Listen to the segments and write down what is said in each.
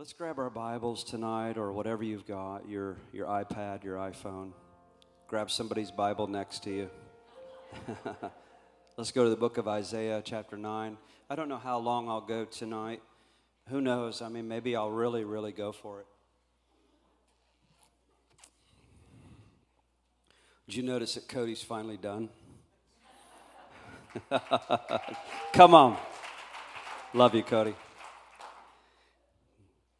Let's grab our Bibles tonight or whatever you've got your, your iPad, your iPhone. Grab somebody's Bible next to you. Let's go to the book of Isaiah, chapter 9. I don't know how long I'll go tonight. Who knows? I mean, maybe I'll really, really go for it. Did you notice that Cody's finally done? Come on. Love you, Cody.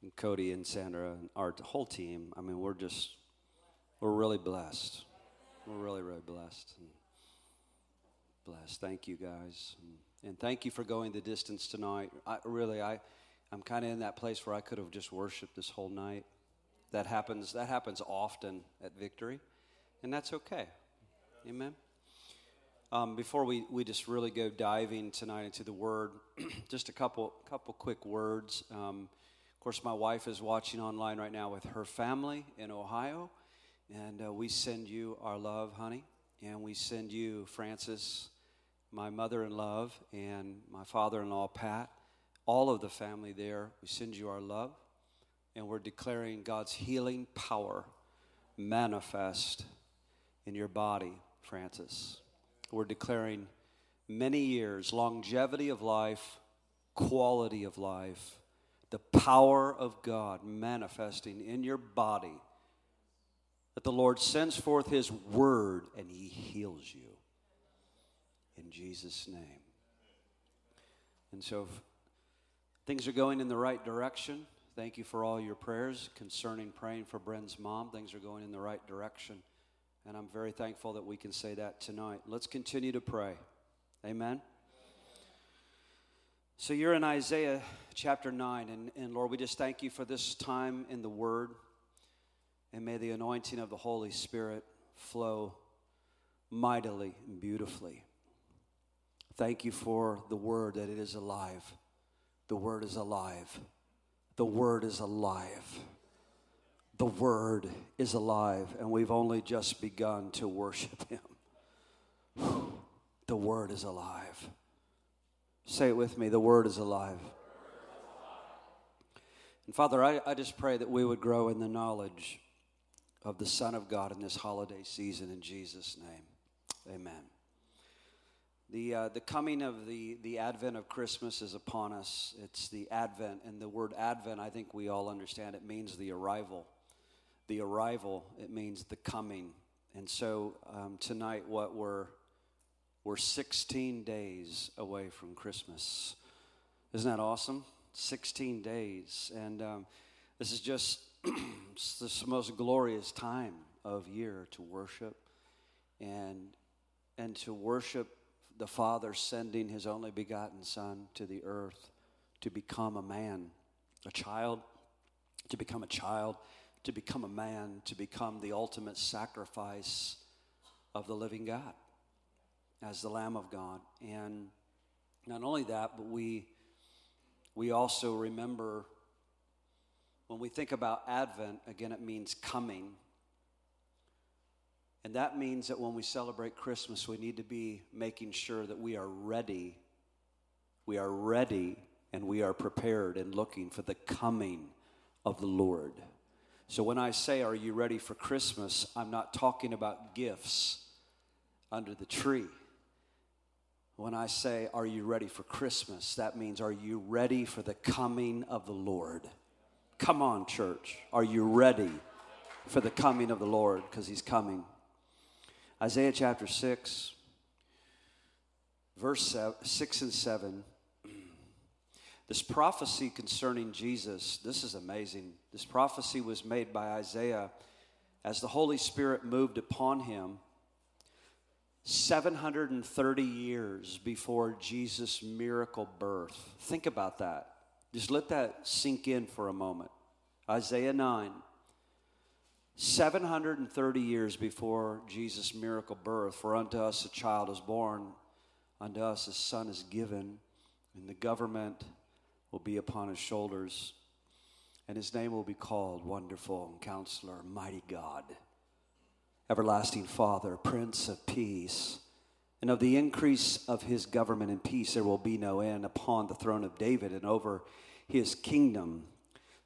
And Cody and Sandra and our whole team. I mean, we're just, we're really blessed. We're really, really blessed. And blessed. Thank you, guys. And, thank you for going the distance tonight. I, really, I, I'm kind of in that place where I could have just worshiped this whole night. That happens, that happens often at Victory, and that's okay. Amen. Um, before we, we just really go diving tonight into the Word, just a couple couple quick words. Um, of course, my wife is watching online right now with her family in Ohio, and uh, we send you our love, honey, and we send you Francis, my mother in love, and my father-in-law Pat, all of the family there. We send you our love, and we're declaring God's healing power manifest in your body, Francis. We're declaring many years, longevity of life, quality of life, the power of God manifesting in your body. That the Lord sends forth His word and He heals you. In Jesus' name. And so, things are going in the right direction. Thank you for all your prayers concerning praying for Bren's mom. Things are going in the right direction. And I'm very thankful that we can say that tonight. Let's continue to pray. Amen. So you're in Isaiah chapter 9, and, and Lord, we just thank you for this time in the Word. And may the anointing of the Holy Spirit flow mightily and beautifully. Thank you for the Word that it is alive. The Word is alive. The Word is alive the Word is alive, and we've only just begun to worship Him. The Word is alive. Say it with me the Word is alive. And Father, I, I just pray that we would grow in the knowledge of the Son of God in this holiday season in Jesus' name. Amen. The, uh, the coming of the, the advent of Christmas is upon us. It's the advent, and the word advent, I think we all understand, it means the arrival the arrival, it means the coming. And so um, tonight, what we're we're 16 days away from Christmas. Isn't that awesome? 16 days, and um, this is just the most glorious time of year to worship, and and to worship the Father sending His only begotten Son to the earth to become a man, a child, to become a child to become a man, to become the ultimate sacrifice of the living God as the Lamb of God. And not only that, but we, we also remember when we think about Advent, again, it means coming. And that means that when we celebrate Christmas, we need to be making sure that we are ready. We are ready and we are prepared and looking for the coming of the Lord. So when I say, Are you ready for Christmas? I'm not talking about gifts under the tree. When I say, Are you ready for Christmas? That means, Are you ready for the coming of the Lord? Come on, church. Are you ready for the coming of the Lord? Because he's coming. Isaiah chapter 6, verse 6 and 7 this prophecy concerning Jesus, this is amazing. This prophecy was made by Isaiah as the Holy Spirit moved upon him 730 years before Jesus' miracle birth. Think about that. Just let that sink in for a moment. Isaiah 9. 730 years before Jesus' miracle birth, for unto us a child is born, unto us a son is given, and the government will be upon his shoulders, and his name will be called Wonderful Counselor, Mighty God, Everlasting Father, Prince of Peace. And of the increase of his government and peace there will be no end upon the throne of David and over his kingdom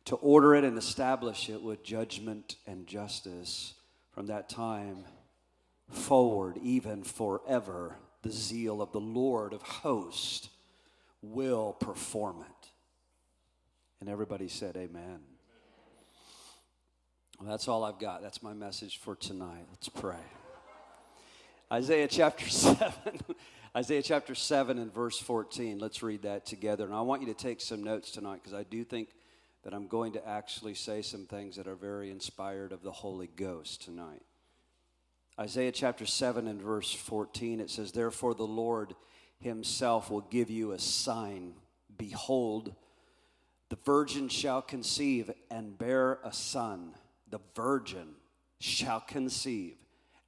to order it and establish it with judgment and justice from that time forward, even forever. The zeal of the Lord of hosts will perform it. And everybody said, Amen. Well, that's all I've got. That's my message for tonight. Let's pray. Isaiah chapter 7. Isaiah chapter 7 and verse 14. Let's read that together. And I want you to take some notes tonight because I do think that I'm going to actually say some things that are very inspired of the Holy Ghost tonight. Isaiah chapter 7 and verse 14, it says, Therefore the Lord himself will give you a sign. Behold, the virgin shall conceive and bear a son. The virgin shall conceive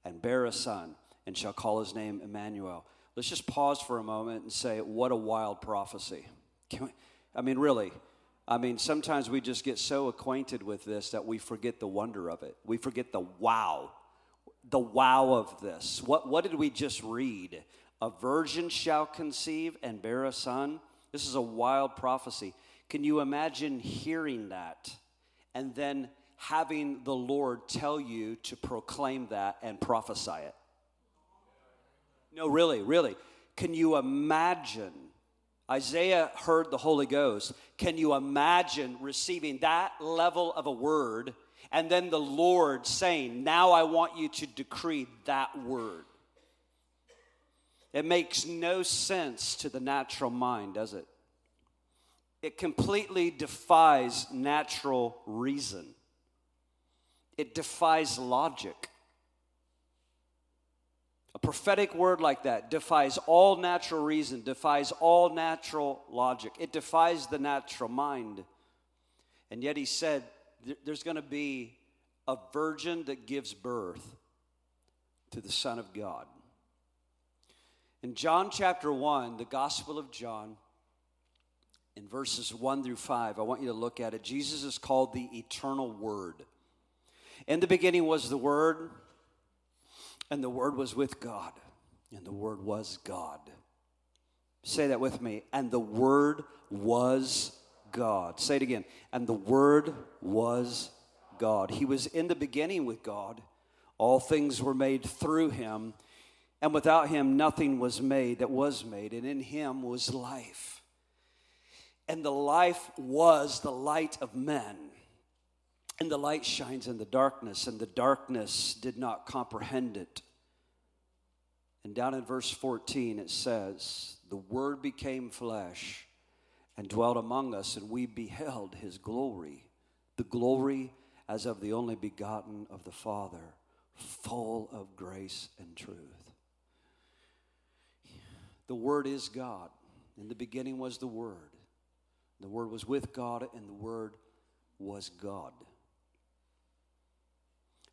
and bear a son and shall call his name Emmanuel. Let's just pause for a moment and say, what a wild prophecy. We, I mean, really. I mean, sometimes we just get so acquainted with this that we forget the wonder of it. We forget the wow, the wow of this. What, what did we just read? A virgin shall conceive and bear a son. This is a wild prophecy. Can you imagine hearing that and then having the Lord tell you to proclaim that and prophesy it? No, really, really. Can you imagine? Isaiah heard the Holy Ghost. Can you imagine receiving that level of a word and then the Lord saying, Now I want you to decree that word? It makes no sense to the natural mind, does it? It completely defies natural reason, it defies logic. A prophetic word like that defies all natural reason, defies all natural logic. It defies the natural mind. And yet he said there's going to be a virgin that gives birth to the Son of God. In John chapter 1, the Gospel of John, in verses 1 through 5, I want you to look at it. Jesus is called the eternal Word. In the beginning was the Word and the Word was with God, and the Word was God. Say that with me. And the Word was God. Say it again. And the Word was God. He was in the beginning with God. All things were made through him, and without him nothing was made that was made, and in him was life. And the life was the light of men. And the light shines in the darkness, and the darkness did not comprehend it. And down in verse 14, it says, The Word became flesh and dwelt among us, and we beheld his glory, the glory as of the only begotten of the Father, full of grace and truth. The Word is God. In the beginning was the Word. The Word was with God, and the Word was God.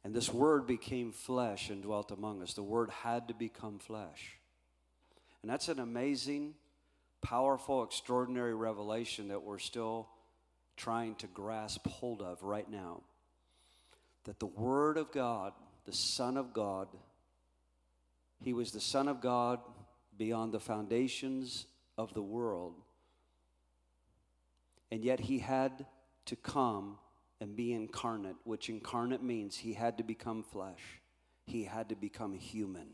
And this word became flesh and dwelt among us. The word had to become flesh. And that's an amazing, powerful, extraordinary revelation that we're still trying to grasp hold of right now. That the Word of God, the Son of God, He was the Son of God beyond the foundations of the world. And yet He had to come and be incarnate, which incarnate means he had to become flesh, he had to become human.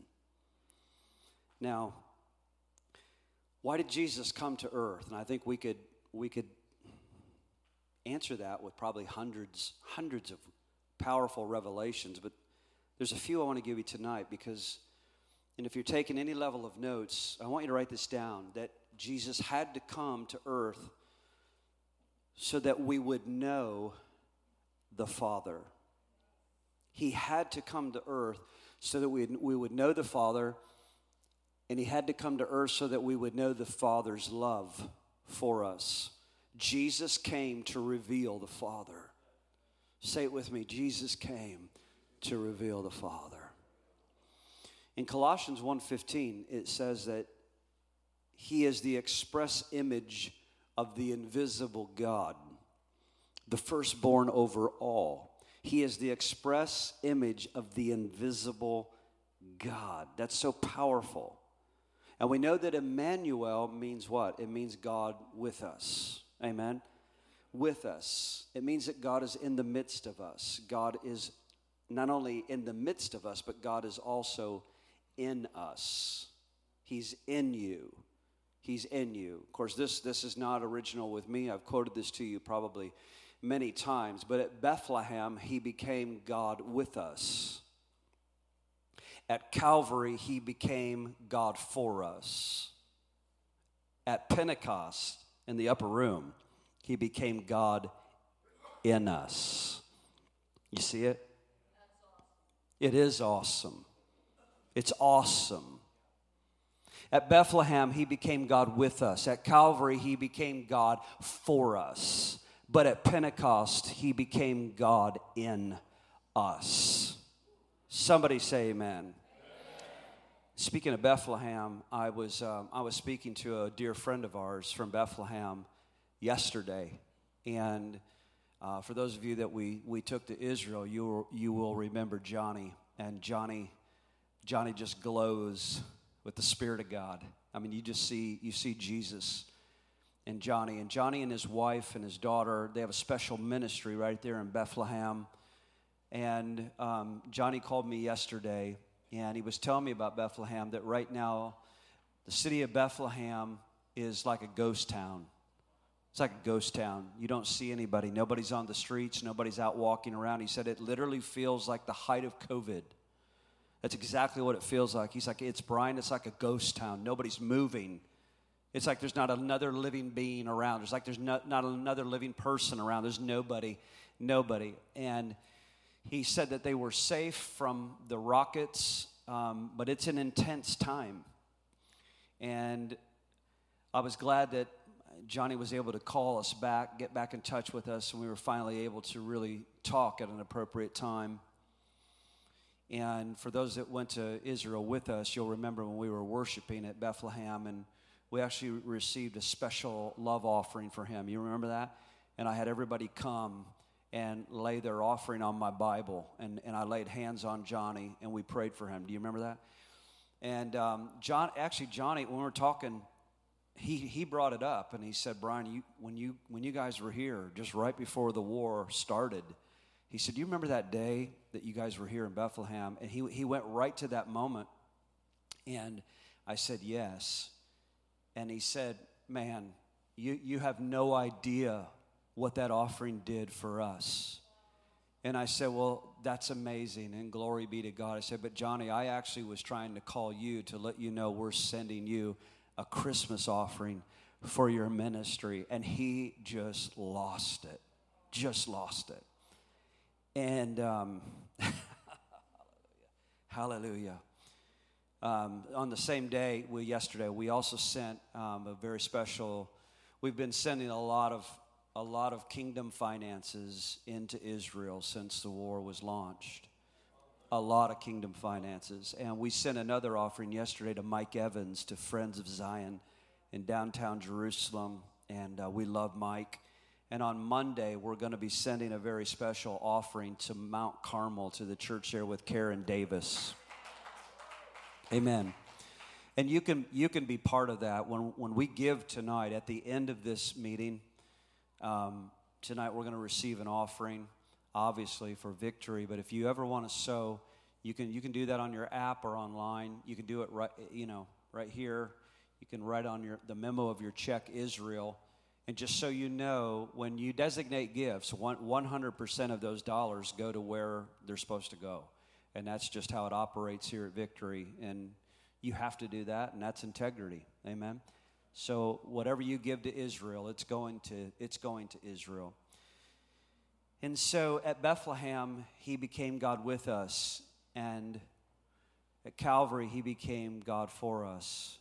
Now, why did Jesus come to earth? And I think we could we could answer that with probably hundreds hundreds of powerful revelations, but there's a few I want to give you tonight because and if you're taking any level of notes, I want you to write this down that Jesus had to come to earth so that we would know the Father. He had to come to earth so that we, we would know the Father, and He had to come to earth so that we would know the Father's love for us. Jesus came to reveal the Father. Say it with me Jesus came to reveal the Father. In Colossians 1:15 it says that he is the express image of the invisible God the firstborn over all. He is the express image of the invisible God. That's so powerful. And we know that Emmanuel means what? It means God with us. Amen. with us. It means that God is in the midst of us. God is not only in the midst of us, but God is also in us. He's in you. He's in you. Of course, this, this is not original with me. I've quoted this to you probably many times. But at Bethlehem, he became God with us. At Calvary, he became God for us. At Pentecost, in the upper room, he became God in us. You see it? It is awesome. It's awesome. At Bethlehem, he became God with us. At Calvary, he became God for us. But at Pentecost, he became God in us. Somebody say amen. Speaking of Bethlehem, I was, um, I was speaking to a dear friend of ours from Bethlehem yesterday. And uh, for those of you that we, we took to Israel, you you will remember Johnny. And Johnny, Johnny just glows with the Spirit of God. I mean, you just see, you see Jesus and Johnny. And Johnny and his wife and his daughter, they have a special ministry right there in Bethlehem. And um, Johnny called me yesterday, and he was telling me about Bethlehem that right now, the city of Bethlehem is like a ghost town. It's like a ghost town. You don't see anybody. Nobody's on the streets. Nobody's out walking around. He said it literally feels like the height of COVID. That's exactly what it feels like. He's like, it's Brian, it's like a ghost town. Nobody's moving. It's like there's not another living being around. It's like there's not, not another living person around. There's nobody, nobody. And he said that they were safe from the rockets, um, but it's an intense time. And I was glad that Johnny was able to call us back, get back in touch with us, and we were finally able to really talk at an appropriate time. And for those that went to Israel with us, you'll remember when we were worshiping at Bethlehem and we actually received a special love offering for him. You remember that? And I had everybody come and lay their offering on my Bible. And, and I laid hands on Johnny and we prayed for him. Do you remember that? And um, John, actually, Johnny, when we were talking, he, he brought it up and he said, Brian, you, when, you, when you guys were here, just right before the war started, he said, Do you remember that day that you guys were here in Bethlehem? And he, he went right to that moment. And I said, Yes and he said, Man, you, you have no idea what that offering did for us. And I said, Well, that's amazing, and glory be to God. I said, But Johnny, I actually was trying to call you to let you know we're sending you a Christmas offering for your ministry. And he just lost it, just lost it. And um, hallelujah. Um, on the same day, we yesterday, we also sent um, a very special. We've been sending a lot of a lot of kingdom finances into Israel since the war was launched. A lot of kingdom finances, and we sent another offering yesterday to Mike Evans to Friends of Zion in downtown Jerusalem, and uh, we love Mike. And on Monday, we're going to be sending a very special offering to Mount Carmel to the church there with Karen Davis. Amen. And you can, you can be part of that. When, when we give tonight, at the end of this meeting, um, tonight we're going to receive an offering, obviously, for victory. But if you ever want to sow, you can, you can do that on your app or online. You can do it right, you know, right here. You can write on your, the memo of your check, Israel. And just so you know, when you designate gifts, 100% of those dollars go to where they're supposed to go. And that's just how it operates here at Victory. And you have to do that, and that's integrity. Amen. So whatever you give to Israel, it's going to it's going to Israel. And so at Bethlehem, he became God with us, and at Calvary, he became God for us.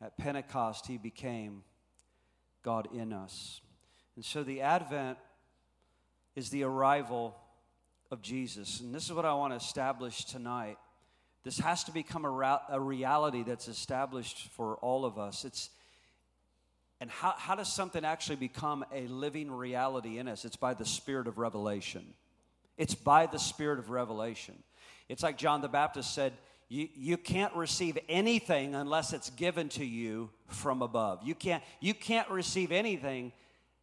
At Pentecost, he became God in us. And so the Advent is the arrival of Jesus. And this is what I want to establish tonight. This has to become a, ra- a reality that's established for all of us. It's and how, how does something actually become a living reality in us? It's by the spirit of revelation. It's by the spirit of revelation. It's like John the Baptist said, you, you can't receive anything unless it's given to you from above. You can't, you can't receive anything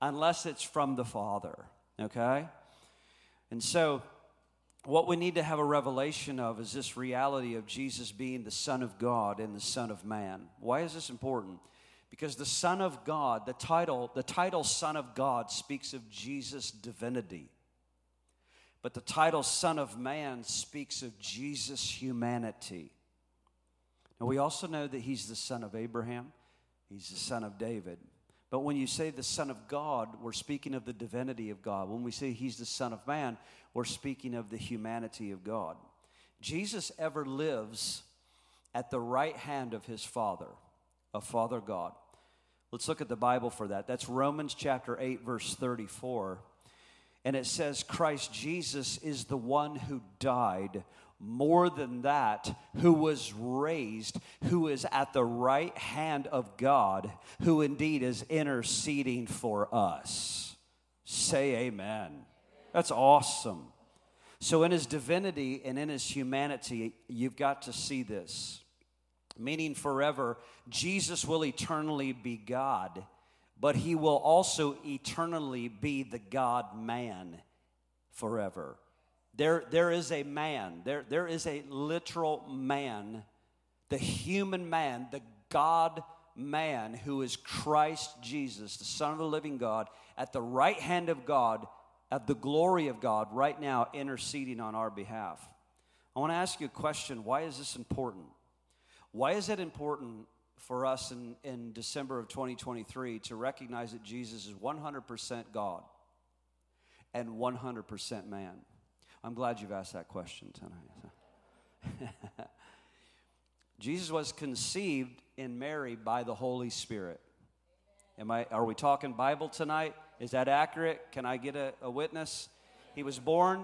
unless it's from the Father, okay? And so, what we need to have a revelation of is this reality of Jesus being the Son of God and the Son of Man. Why is this important? Because the Son of God, the title, the title Son of God speaks of Jesus' divinity. But the title Son of Man speaks of Jesus' humanity. Now, we also know that he's the son of Abraham, he's the son of David. But when you say the Son of God, we're speaking of the divinity of God. When we say he's the Son of Man, we're speaking of the humanity of God. Jesus ever lives at the right hand of his Father, of Father God. Let's look at the Bible for that. That's Romans chapter 8, verse 34. And it says, Christ Jesus is the one who died more than that, who was raised, who is at the right hand of God, who indeed is interceding for us. Say amen. That's awesome. So, in his divinity and in his humanity, you've got to see this. Meaning, forever, Jesus will eternally be God, but he will also eternally be the God man forever. There, there is a man, there, there is a literal man, the human man, the God man who is Christ Jesus, the Son of the living God, at the right hand of God, at the glory of God, right now interceding on our behalf. I want to ask you a question. Why is this important? Why is it important for us in, in December of 2023 to recognize that Jesus is 100% God and 100% man? I'm glad you've asked that question tonight. Jesus was conceived in Mary by the Holy Spirit. Am I, are we talking Bible tonight? Is that accurate? Can I get a, a witness? He was born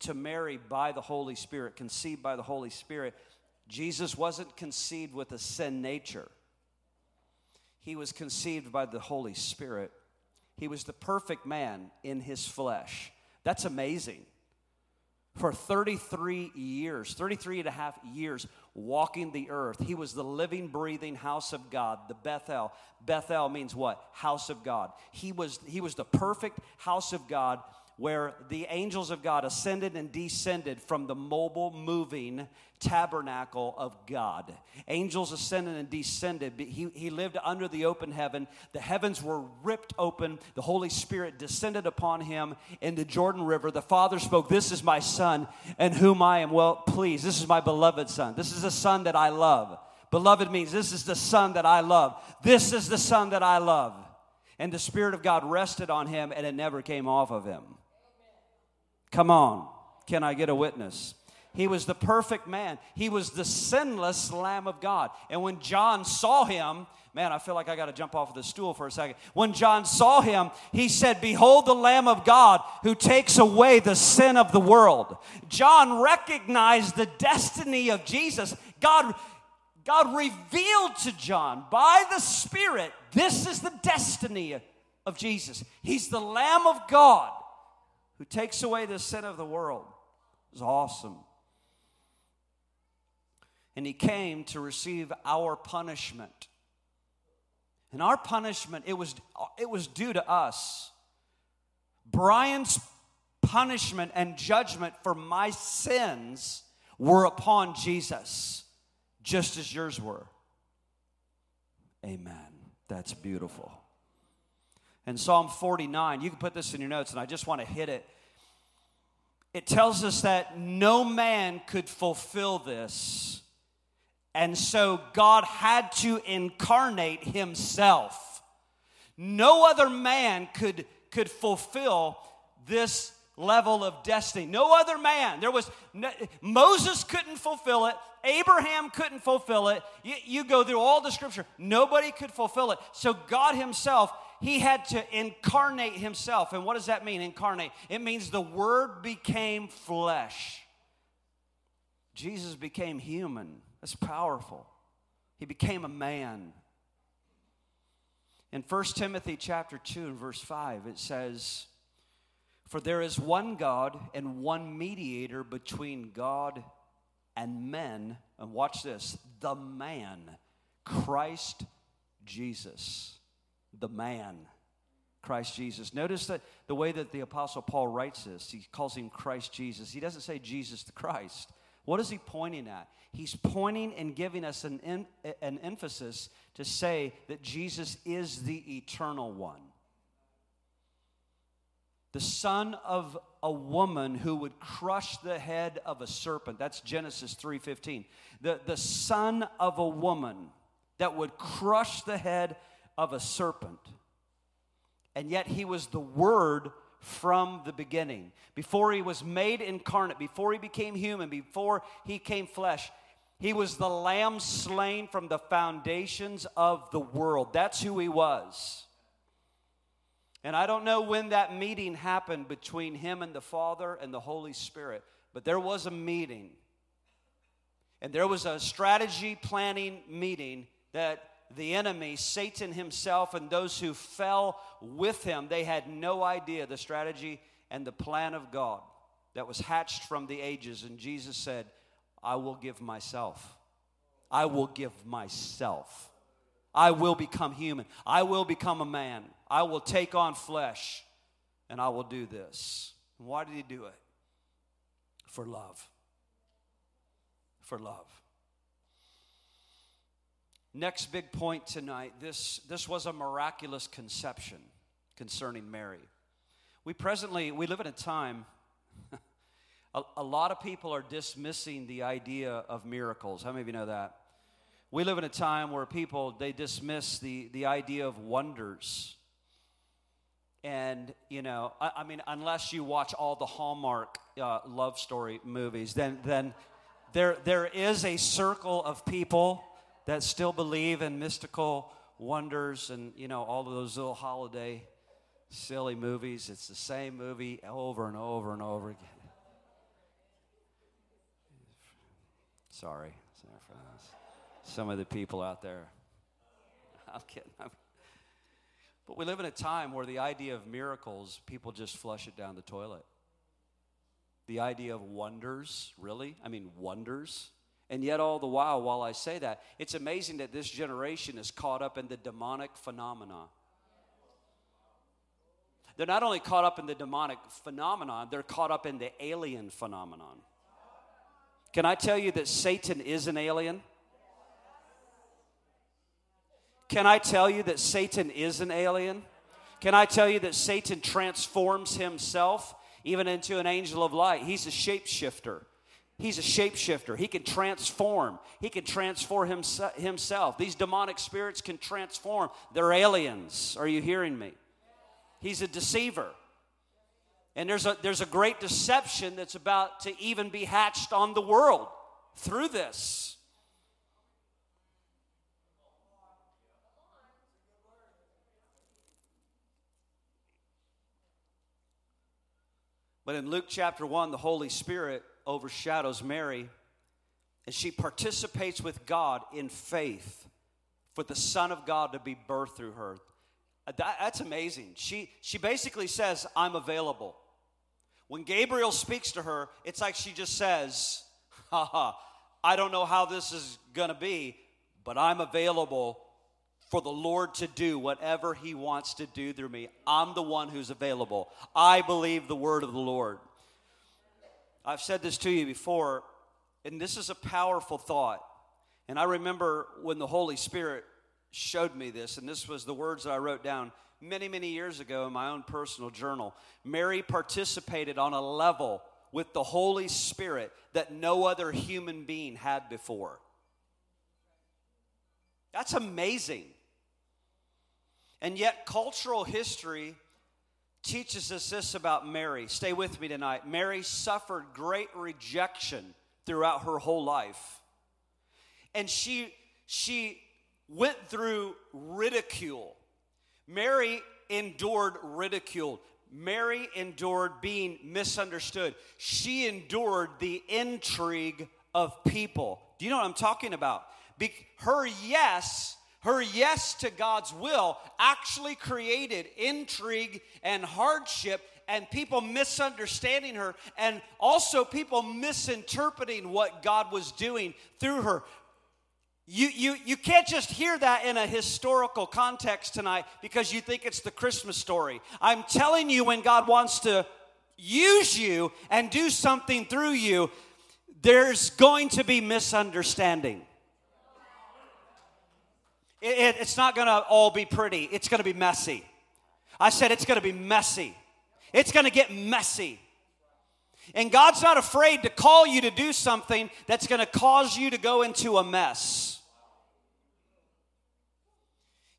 to Mary by the Holy Spirit, conceived by the Holy Spirit. Jesus wasn't conceived with a sin nature, he was conceived by the Holy Spirit. He was the perfect man in his flesh. That's amazing for 33 years, 33 and a half years, walking the earth. He was the living, breathing house of God, the Bethel. Bethel means what? House of God. He was, he was the perfect house of God where the angels of God ascended and descended from the mobile, moving tabernacle of God. Angels ascended and descended. He, he lived under the open heaven. The heavens were ripped open. The Holy Spirit descended upon him in the Jordan River. The Father spoke, This is my Son, and whom I am well pleased. This is my beloved Son. This is the Son that I love. Beloved means this is the Son that I love. This is the Son that I love. And the Spirit of God rested on him, and it never came off of him. Come on. Can I get a witness? He was the perfect man. He was the sinless Lamb of God. And when John saw him, man, I feel like I got to jump off of the stool for a second. When John saw him, he said, Behold the Lamb of God who takes away the sin of the world. John recognized the destiny of Jesus. God, God revealed to John by the Spirit, this is the destiny of Jesus. He's the Lamb of God who takes away the sin of the world. It's awesome. And he came to receive our punishment. And our punishment, it was, it was due to us. Brian's punishment and judgment for my sins were upon Jesus, just as yours were. Amen. That's beautiful. In Psalm 49, you can put this in your notes, and I just want to hit it. It tells us that no man could fulfill this. And so God had to incarnate himself. No other man could, could fulfill this level of destiny. No other man. There was no, Moses couldn't fulfill it. Abraham couldn't fulfill it. You, you go through all the scripture. Nobody could fulfill it. So God himself he had to incarnate himself. And what does that mean, incarnate? It means the Word became flesh. Jesus became human. That's powerful. He became a man. In 1 Timothy chapter 2 and verse 5, it says, For there is one God and one mediator between God and men. And watch this the man, Christ Jesus the man, Christ Jesus. Notice that the way that the Apostle Paul writes this, he calls him Christ Jesus. He doesn't say Jesus the Christ. What is he pointing at? He's pointing and giving us an, an emphasis to say that Jesus is the eternal one. The son of a woman who would crush the head of a serpent. That's Genesis 3:15. The, the son of a woman that would crush the head of a serpent. And yet he was the word from the beginning. Before he was made incarnate, before he became human, before he came flesh, he was the lamb slain from the foundations of the world. That's who he was. And I don't know when that meeting happened between him and the Father and the Holy Spirit, but there was a meeting. And there was a strategy planning meeting that the enemy, Satan himself, and those who fell with him, they had no idea the strategy and the plan of God that was hatched from the ages. And Jesus said, I will give myself. I will give myself. I will become human. I will become a man. I will take on flesh and I will do this. Why did he do it? For love. For love. Next big point tonight this, this was a miraculous conception concerning Mary. We presently, we live in a time, a, a lot of people are dismissing the idea of miracles. How many of you know that? We live in a time where people, they dismiss the, the idea of wonders. And, you know, I, I mean, unless you watch all the Hallmark uh, love story movies, then, then there, there is a circle of people that still believe in mystical wonders and, you know, all of those little holiday silly movies. It's the same movie over and over and over again. Sorry, sorry for some of the people out there. I'm kidding. I'm, but we live in a time where the idea of miracles, people just flush it down the toilet. The idea of wonders, really? I mean, wonders? And yet, all the while, while I say that, it's amazing that this generation is caught up in the demonic phenomena. They're not only caught up in the demonic phenomenon, they're caught up in the alien phenomenon. Can I tell you that Satan is an alien? Can I tell you that Satan is an alien? Can I tell you that Satan transforms himself even into an angel of light? He's a shapeshifter. He's a shapeshifter. He can transform. He can transform himself. These demonic spirits can transform. They're aliens. Are you hearing me? He's a deceiver. And there's a, there's a great deception that's about to even be hatched on the world through this. But in Luke chapter 1, the Holy Spirit overshadows Mary, and she participates with God in faith for the Son of God to be birthed through her. That, that's amazing. She, she basically says, I'm available. When Gabriel speaks to her, it's like she just says, haha, I don't know how this is going to be, but I'm available for the Lord to do whatever He wants to do through me. I'm the one who's available. I believe the word of the Lord. I've said this to you before, and this is a powerful thought. And I remember when the Holy Spirit showed me this, and this was the words that I wrote down many, many years ago in my own personal journal. Mary participated on a level with the Holy Spirit that no other human being had before. That's amazing. And yet, cultural history teaches us this about Mary. Stay with me tonight. Mary suffered great rejection throughout her whole life. And she she went through ridicule. Mary endured ridicule. Mary endured being misunderstood. She endured the intrigue of people. Do you know what I'm talking about? Be- her yes her yes to God's will actually created intrigue and hardship and people misunderstanding her and also people misinterpreting what God was doing through her. You, you, you can't just hear that in a historical context tonight because you think it's the Christmas story. I'm telling you, when God wants to use you and do something through you, there's going to be misunderstanding. It, it, it's not going to all be pretty, it's going to be messy. I said it's going to be messy. It's going to get messy. And God's not afraid to call you to do something that's going to cause you to go into a mess.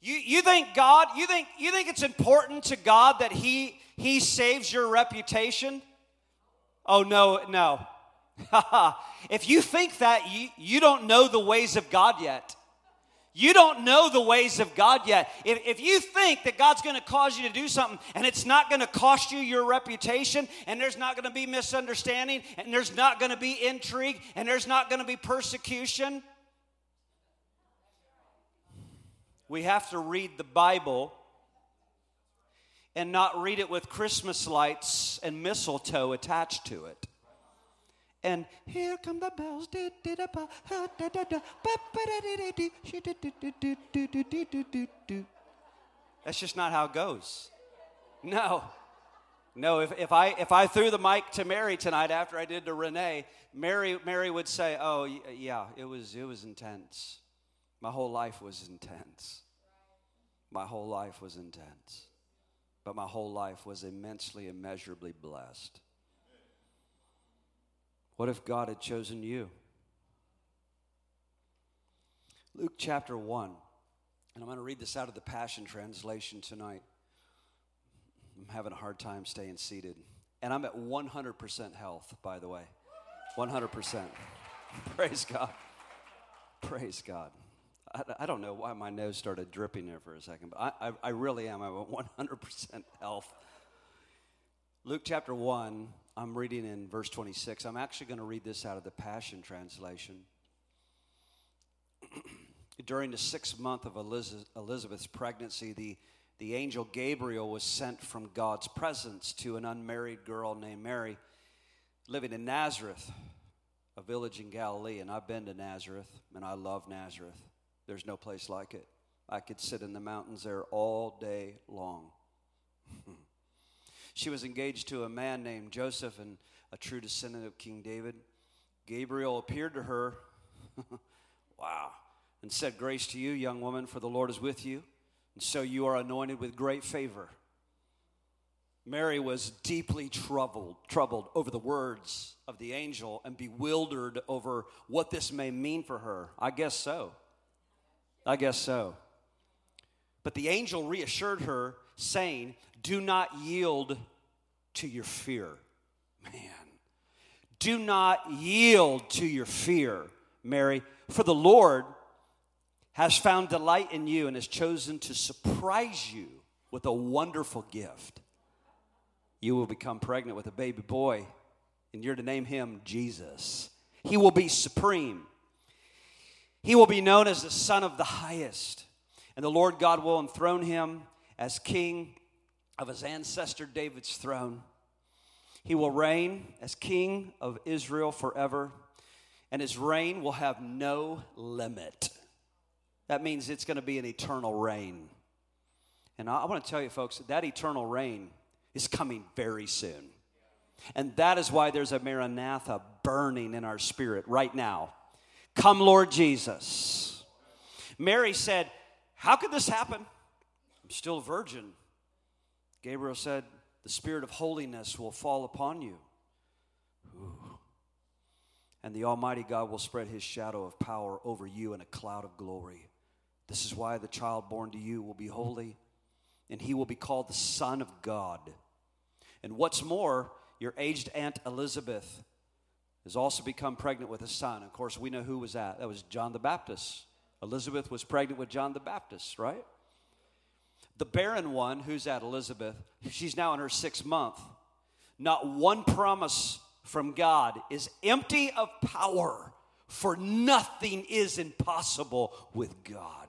You, you think God, you think, you think it's important to God that He He saves your reputation? Oh no, no. if you think that, you, you don't know the ways of God yet. You don't know the ways of God yet. If, if you think that God's going to cause you to do something and it's not going to cost you your reputation, and there's not going to be misunderstanding, and there's not going to be intrigue, and there's not going to be persecution, we have to read the Bible and not read it with Christmas lights and mistletoe attached to it and here come the bells. That's just not how it goes. No. No, if, if, I, if I threw the mic to Mary tonight after I did to Renee, Mary, Mary would say, Oh, yeah, it was, it was intense. My whole life was intense. My whole life was intense. But my whole life was immensely, immeasurably blessed. What if God had chosen you? Luke chapter 1, and I'm going to read this out of the Passion Translation tonight. I'm having a hard time staying seated. And I'm at 100% health, by the way. 100%. Praise God. Praise God. I, don't know why my nose started dripping there for a second, but I, I, I really am. I'm at 100% health. Luke chapter 1, I'm reading in verse 26. I'm actually going to read this out of the Passion Translation. During the sixth month of Elizabeth's pregnancy, the, the angel Gabriel was sent from God's presence to an unmarried girl named Mary living in Nazareth, a village in Galilee. And I've been to Nazareth, and I love Nazareth. There's no place like it. I could sit in the mountains there all day long. She was engaged to a man named Joseph and a true descendant of King David. Gabriel appeared to her, wow, and said, Grace to you, young woman, for the Lord is with you, and so you are anointed with great favor. Mary was deeply troubled, troubled over the words of the angel and bewildered over what this may mean for her. I guess so. I guess so. But the angel reassured her, saying, do not yield to your fear. Man, do not yield to your fear, Mary, for the Lord has found delight in you and has chosen to surprise you with a wonderful gift. You will become pregnant with a baby boy, and you're to name him Jesus. He will be supreme. He will be known as the Son of the Highest, and the Lord God will enthrone him as king of his ancestor David's throne. He will reign as king of Israel forever, and his reign will have no limit. That means it's going to be an eternal reign. And I, want to tell you, folks, that eternal reign is coming very soon. And that is why there's a Maranatha burning in our spirit right now. Come, Lord Jesus. Mary said, How could this happen? I'm still a virgin. Gabriel said, The Spirit of holiness will fall upon you. Ooh. And the Almighty God will spread his shadow of power over you in a cloud of glory. This is why the child born to you will be holy, and he will be called the Son of God. And what's more, your aged Aunt Elizabeth has also become pregnant with a son. Of course, we know who was that. That was John the Baptist. Elizabeth was pregnant with John the Baptist, right? The barren one, who's at Elizabeth, she's now in her sixth month. Not one promise from God is empty of power, for nothing is impossible with God.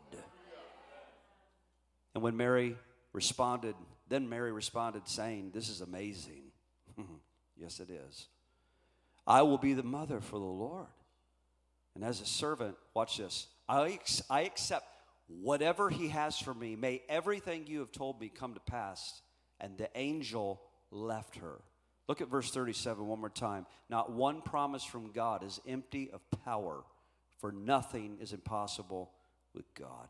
And when Mary responded, then Mary responded, saying, This is amazing. yes, it is. I will be the mother for the Lord. And as a servant, watch this, I, I accept whatever he has for me. May everything you have told me come to pass. And the angel left her. Look at verse 37 one more time. Not one promise from God is empty of power, for nothing is impossible with God.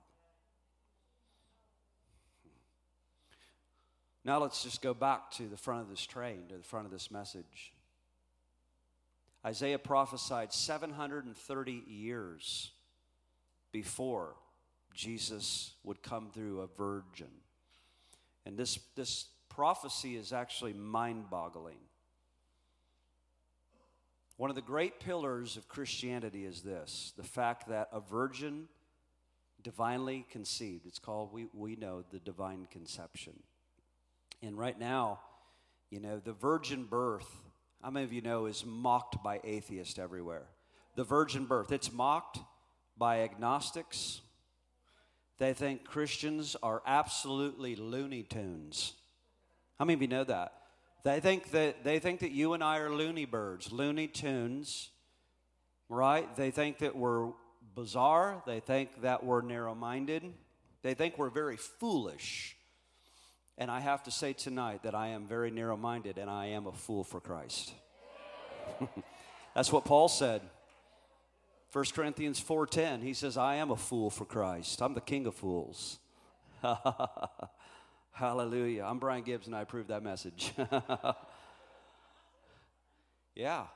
Now let's just go back to the front of this train, to the front of this message. Isaiah prophesied 730 years before Jesus would come through a virgin. And this, this prophecy is actually mind boggling. One of the great pillars of Christianity is this the fact that a virgin divinely conceived. It's called, we, we know, the divine conception. And right now, you know, the virgin birth, how many of you know, is mocked by atheists everywhere? The virgin birth, it's mocked by agnostics. They think Christians are absolutely Looney Tunes. How many of you know that? They think that they think that you and I are loony birds, Looney Tunes, right? They think that we're bizarre. They think that we're narrow-minded. They think we're very foolish. And I have to say tonight that I am very narrow-minded and I am a fool for Christ. That's what Paul said. 1 Corinthians 4:10, he says, "I am a fool for Christ. I'm the king of fools." Hallelujah. I'm Brian Gibbs and I approve that message. yeah.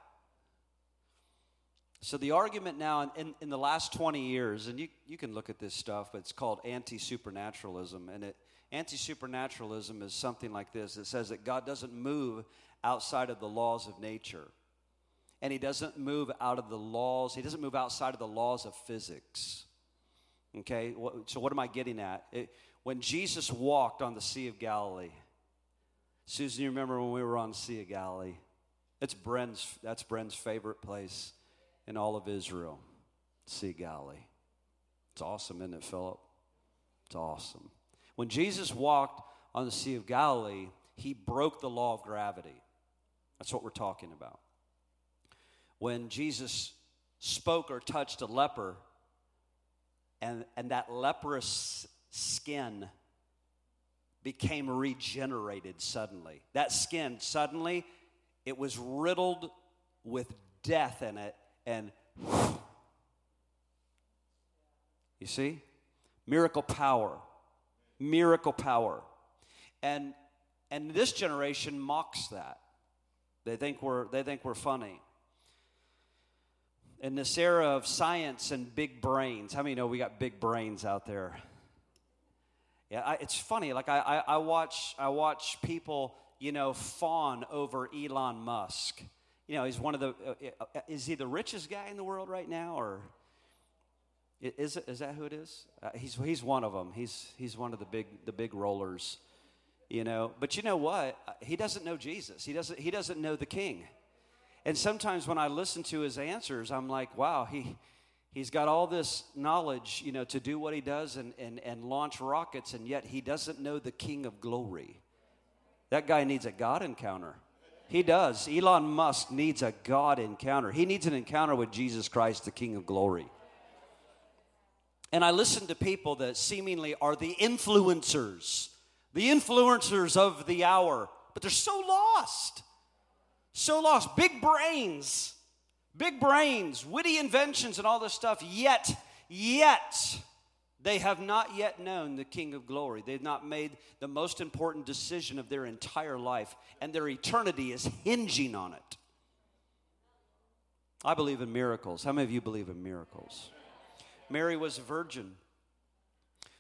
So the argument now in, in the last 20 years, and you, you can look at this stuff, but it's called anti-supernaturalism. And it, anti-supernaturalism is something like this. It says that God doesn't move outside of the laws of nature and he doesn't move out of the laws, he doesn't move outside of the laws of physics. Okay, so what am I getting at? It, when Jesus walked on the Sea of Galilee, Susan, you remember when we were on the Sea of Galilee? It's Bren's, that's Bren's favorite place in all of Israel, Sea of Galilee. It's awesome, isn't it, Philip? It's awesome. When Jesus walked on the Sea of Galilee, he broke the law of gravity. That's what we're talking about when Jesus spoke or touched a leper, and, and that leprous skin became regenerated suddenly. That skin, suddenly, it was riddled with death in it, and you see? Miracle power. Miracle power. And and this generation mocks that. They think we're they think we're funny in this era of science and big brains. How many know we got big brains out there? Yeah, I, it's funny. Like I, I, I, watch, I watch people, you know, fawn over Elon Musk. You know, he's one of the. Uh, uh is he the richest guy in the world right now, or is it? Is that who it is? Uh, he's he's one of them. He's he's one of the big the big rollers. You know, but you know what? He doesn't know Jesus. He doesn't. He doesn't know the King. And sometimes when I listen to his answers, I'm like, wow, he, he's got all this knowledge, you know, to do what he does and, and, and launch rockets, and yet he doesn't know the King of glory. That guy needs a God encounter. He does. Elon Musk needs a God encounter. He needs an encounter with Jesus Christ, the King of glory. And I listen to people that seemingly are the influencers, the influencers of the hour, but they're so lost. So lost. Big brains. Big brains, witty inventions, and all this stuff. Yet, yet, they have not yet known the King of glory. They've not made the most important decision of their entire life, and their eternity is hinging on it. I believe in miracles. How many of you believe in miracles? Mary was a virgin.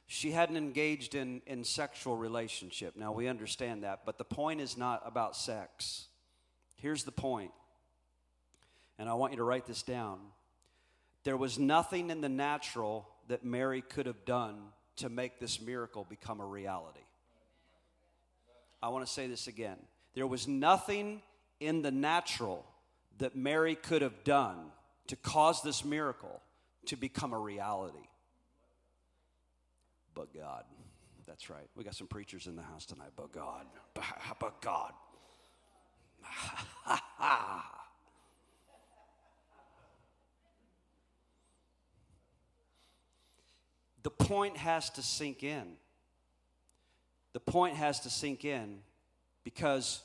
She hadn't engaged in, in sexual relationship. Now we understand that, but the point is not about sex. Here's the point, and I want you to write this down. There was nothing in the natural that Mary could have done to make this miracle become a reality. I want to say this again. There was nothing in the natural that Mary could have done to cause this miracle to become a reality. But God. That's right. We got some preachers in the house tonight. But God. But God. the point has to sink in. The point has to sink in because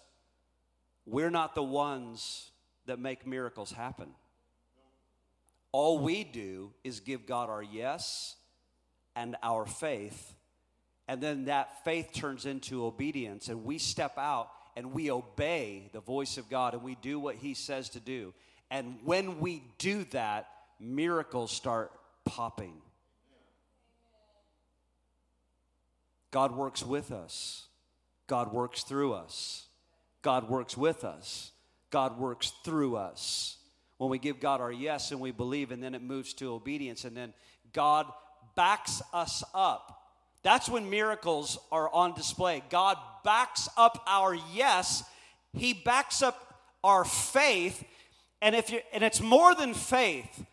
we're not the ones that make miracles happen. All we do is give God our yes and our faith, and then that faith turns into obedience, and we step out and we obey the voice of God and we do what He says to do. And when we do that, miracles start popping. God works with us. God works through us. God works with us. God works through us. When we give God our yes and we believe, and then it moves to obedience, and then God backs us up. That's when miracles are on display. God backs up our yes, He backs up our faith. And if you and it's more than faith,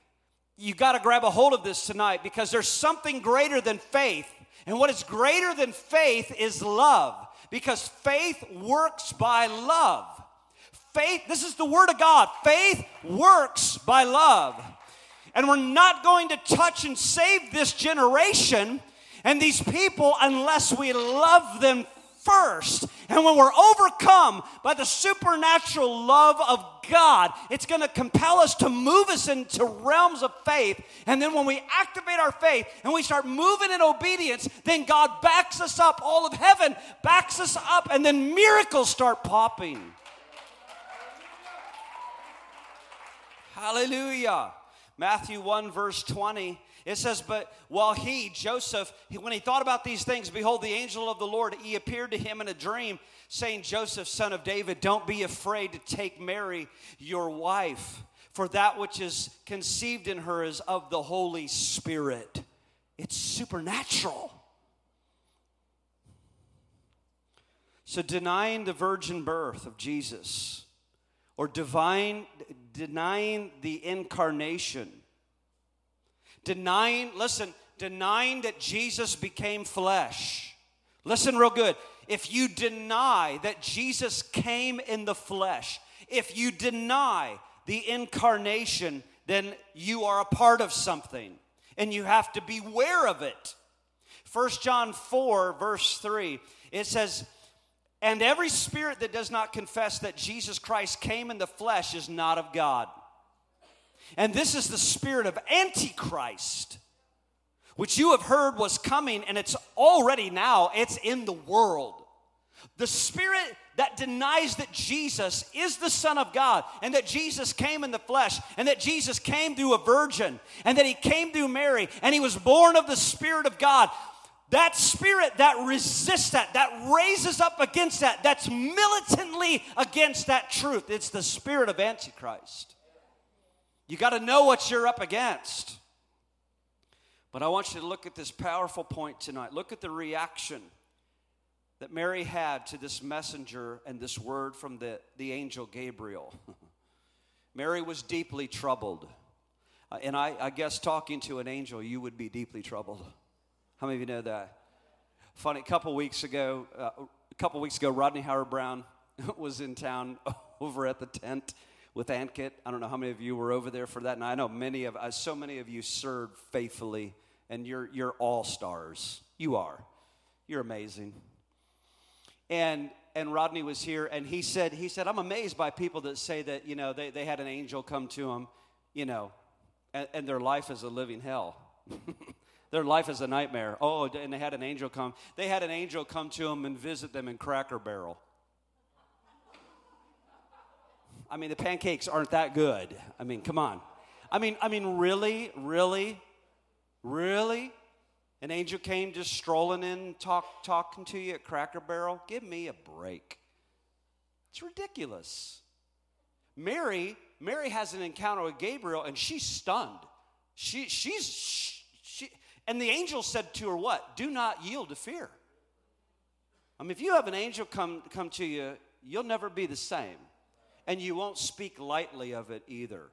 you got to grab a hold of this tonight because there's something greater than faith. And what is greater than faith is love, because faith works by love. Faith, this is the word of God. Faith works by love. And we're not going to touch and save this generation and these people unless we love them first. And when we're overcome by the supernatural love of God, it's going to compel us to move us into realms of faith. And then when we activate our faith and we start moving in obedience, then God backs us up. All of heaven backs us up, and then miracles start popping. Hallelujah. Matthew 1, verse 20 it says, But while he, Joseph, when he thought about these things, behold, the angel of the Lord, he appeared to him in a dream, saying, Joseph, son of David, don't be afraid to take Mary, your wife, for that which is conceived in her is of the Holy Spirit. It's supernatural. So, denying the virgin birth of Jesus, or divine, denying the incarnation, Denying, listen, denying that Jesus became flesh. Listen real good. If you deny that Jesus came in the flesh, if you deny the incarnation, then you are a part of something and you have to beware of it. 1 John 4, verse 3, it says, And every spirit that does not confess that Jesus Christ came in the flesh is not of God. And this is the spirit of Antichrist, which you have heard was coming, and it's already now, it's in the world. The spirit that denies that Jesus is the Son of God and that Jesus came in the flesh and that Jesus came through a virgin and that he came through Mary and he was born of the Spirit of God. That spirit that resists that, that raises up against that, that's militantly against that truth, it's the spirit of Antichrist. You got to know what you're up against. But I want you to look at this powerful point tonight. Look at the reaction that Mary had to this messenger and this word from the, the angel Gabriel. Mary was deeply troubled. Uh, and I, I guess talking to an angel, you would be deeply troubled. How many of you know that? Funny, a couple weeks ago, uh, a couple weeks ago, Rodney Howard-Browne was in town over at the tent with Ankit. I don't know how many of you were over there for that. And I know many of, uh, so many of you served faithfully, and you're, you're all stars. You are. You're amazing. And, and Rodney was here, and he said, he said, I'm amazed by people that say that, you know, they, they had an angel come to them, you know, and, and their life is a living hell. their life is a nightmare. Oh, and they had an angel come. They had an angel come to them and visit them in Cracker Barrel. I mean, the pancakes aren't that good. I mean, come on. I mean, I mean, really, really, really? An angel came just strolling in, talk, talking to you at Cracker Barrel? Give me a break. It's ridiculous. Mary, Mary has an encounter with Gabriel and she's stunned. She, she's, she, and the angel said to her, What? Do not yield to fear. I mean, if you have an angel come, come to you, you'll never be the same and you won't speak lightly of it either.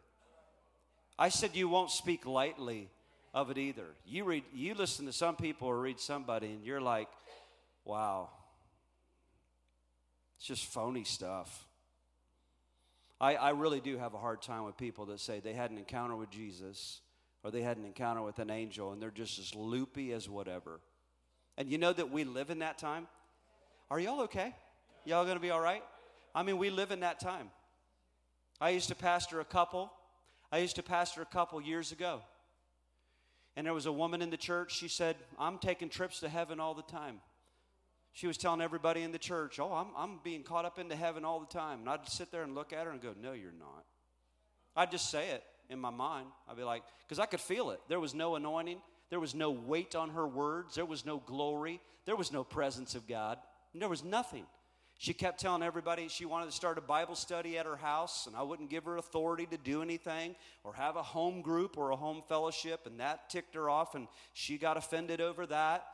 I said you won't speak lightly of it either. You read you listen to some people or read somebody and you're like, wow. It's just phony stuff. I, I really do have a hard time with people that say they had an encounter with Jesus or they had an encounter with an angel and they're just as loopy as whatever. And you know that we live in that time? Are y'all okay? Y'all gonna be all right? I mean, we live in that time. I used to pastor a couple. I used to pastor a couple years ago. And there was a woman in the church, she said, I'm taking trips to heaven all the time. She was telling everybody in the church, Oh, I'm, I'm being caught up into heaven all the time. And I'd sit there and look at her and go, No, you're not. I'd just say it in my mind. I'd be like, because I could feel it. There was no anointing, there was no weight on her words, there was no glory, there was no presence of God, there was nothing. She kept telling everybody she wanted to start a Bible study at her house, and I wouldn't give her authority to do anything or have a home group or a home fellowship, and that ticked her off, and she got offended over that.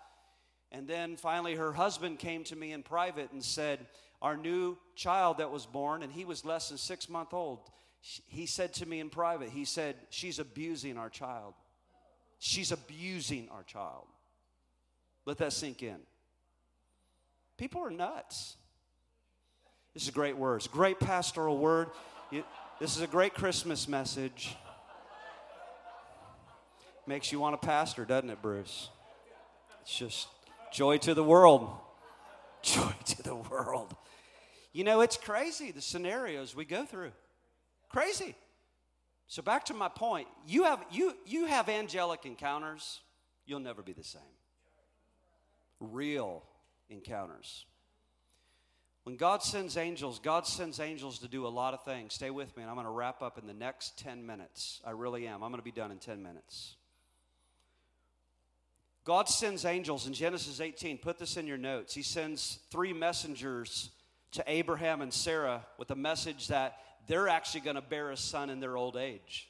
And then finally, her husband came to me in private and said, Our new child that was born, and he was less than six months old, he said to me in private, He said, She's abusing our child. She's abusing our child. Let that sink in. People are nuts. This is great word. It's a great pastoral word. this is a great Christmas message. Makes you want to pastor, doesn't it, Bruce? It's just joy to the world. Joy to the world. You know, it's crazy the scenarios we go through. Crazy. So back to my point. You have you you have angelic encounters, you'll never be the same. Real encounters. When God sends angels, God sends angels to do a lot of things. Stay with me, and I'm going to wrap up in the next 10 minutes. I really am. I'm going to be done in 10 minutes. God sends angels in Genesis 18. Put this in your notes. He sends three messengers to Abraham and Sarah with a message that they're actually going to bear a son in their old age.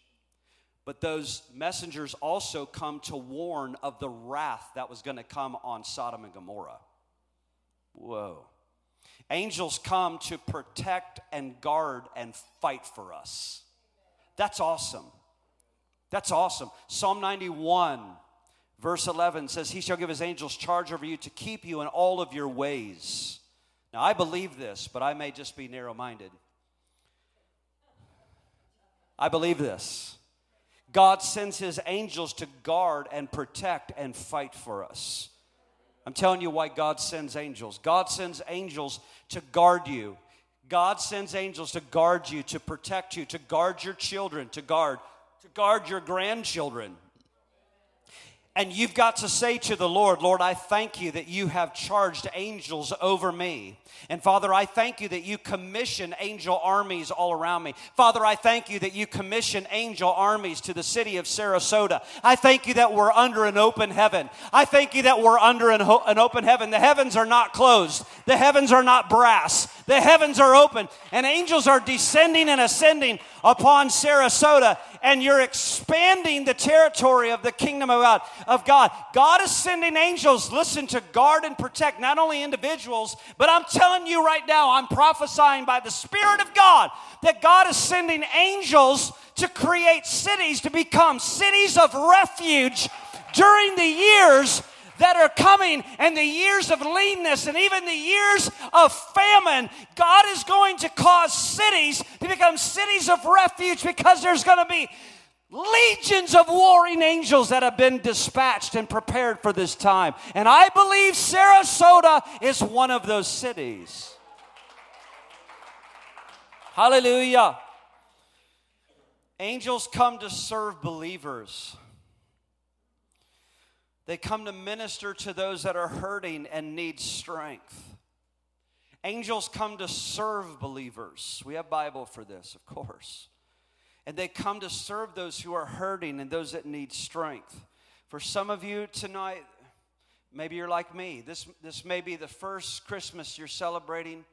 But those messengers also come to warn of the wrath that was going to come on Sodom and Gomorrah. Whoa. Angels come to protect and guard and fight for us. That's awesome. That's awesome. Psalm 91, verse 11 says, He shall give His angels charge over you to keep you in all of your ways. Now, I believe this, but I may just be narrow minded. I believe this. God sends His angels to guard and protect and fight for us. I'm telling you why God sends angels. God sends angels to guard you. God sends angels to guard you, to protect you, to guard your children, to guard, to guard your grandchildren. And you've got to say to the Lord, Lord, I thank you that you have charged angels over me. And Father, I thank you that you commission angel armies all around me. Father, I thank you that you commission angel armies to the city of Sarasota. I thank you that we're under an open heaven. I thank you that we're under an, ho- an open heaven. The heavens are not closed, the heavens are not brass, the heavens are open, and angels are descending and ascending upon Sarasota and you're expanding the territory of the kingdom of God, of God. God is sending angels, listen, to guard and protect not only individuals, but I'm telling you right now, I'm prophesying by the Spirit of God that God is sending angels to create cities to become cities of refuge during the years that are coming and the years of leanness and even the years of famine, God is going to cause cities to become cities of refuge because there's going to be legions of warring angels that have been dispatched and prepared for this time. And I believe Sarasota is one of those cities. Hallelujah. Angels come to serve believers. They come to minister to those that are hurting and need strength. Angels come to serve believers. We have Bible for this, of course. And they come to serve those who are hurting and those that need strength. For some of you tonight, maybe you're like me. This, this may be the first Christmas you're celebrating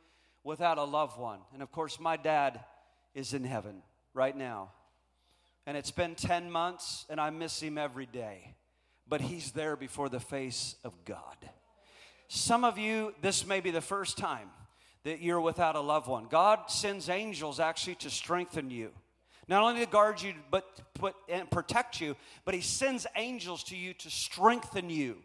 without a loved one. And of course, my dad is in heaven right now. And it's been 10 months, and I miss him every day but he's there before the face of God. Some of you, this may be the first time that you're without a loved one. God sends angels actually to strengthen you. Not only to guard you, but put and protect you, but He sends angels to you to strengthen you,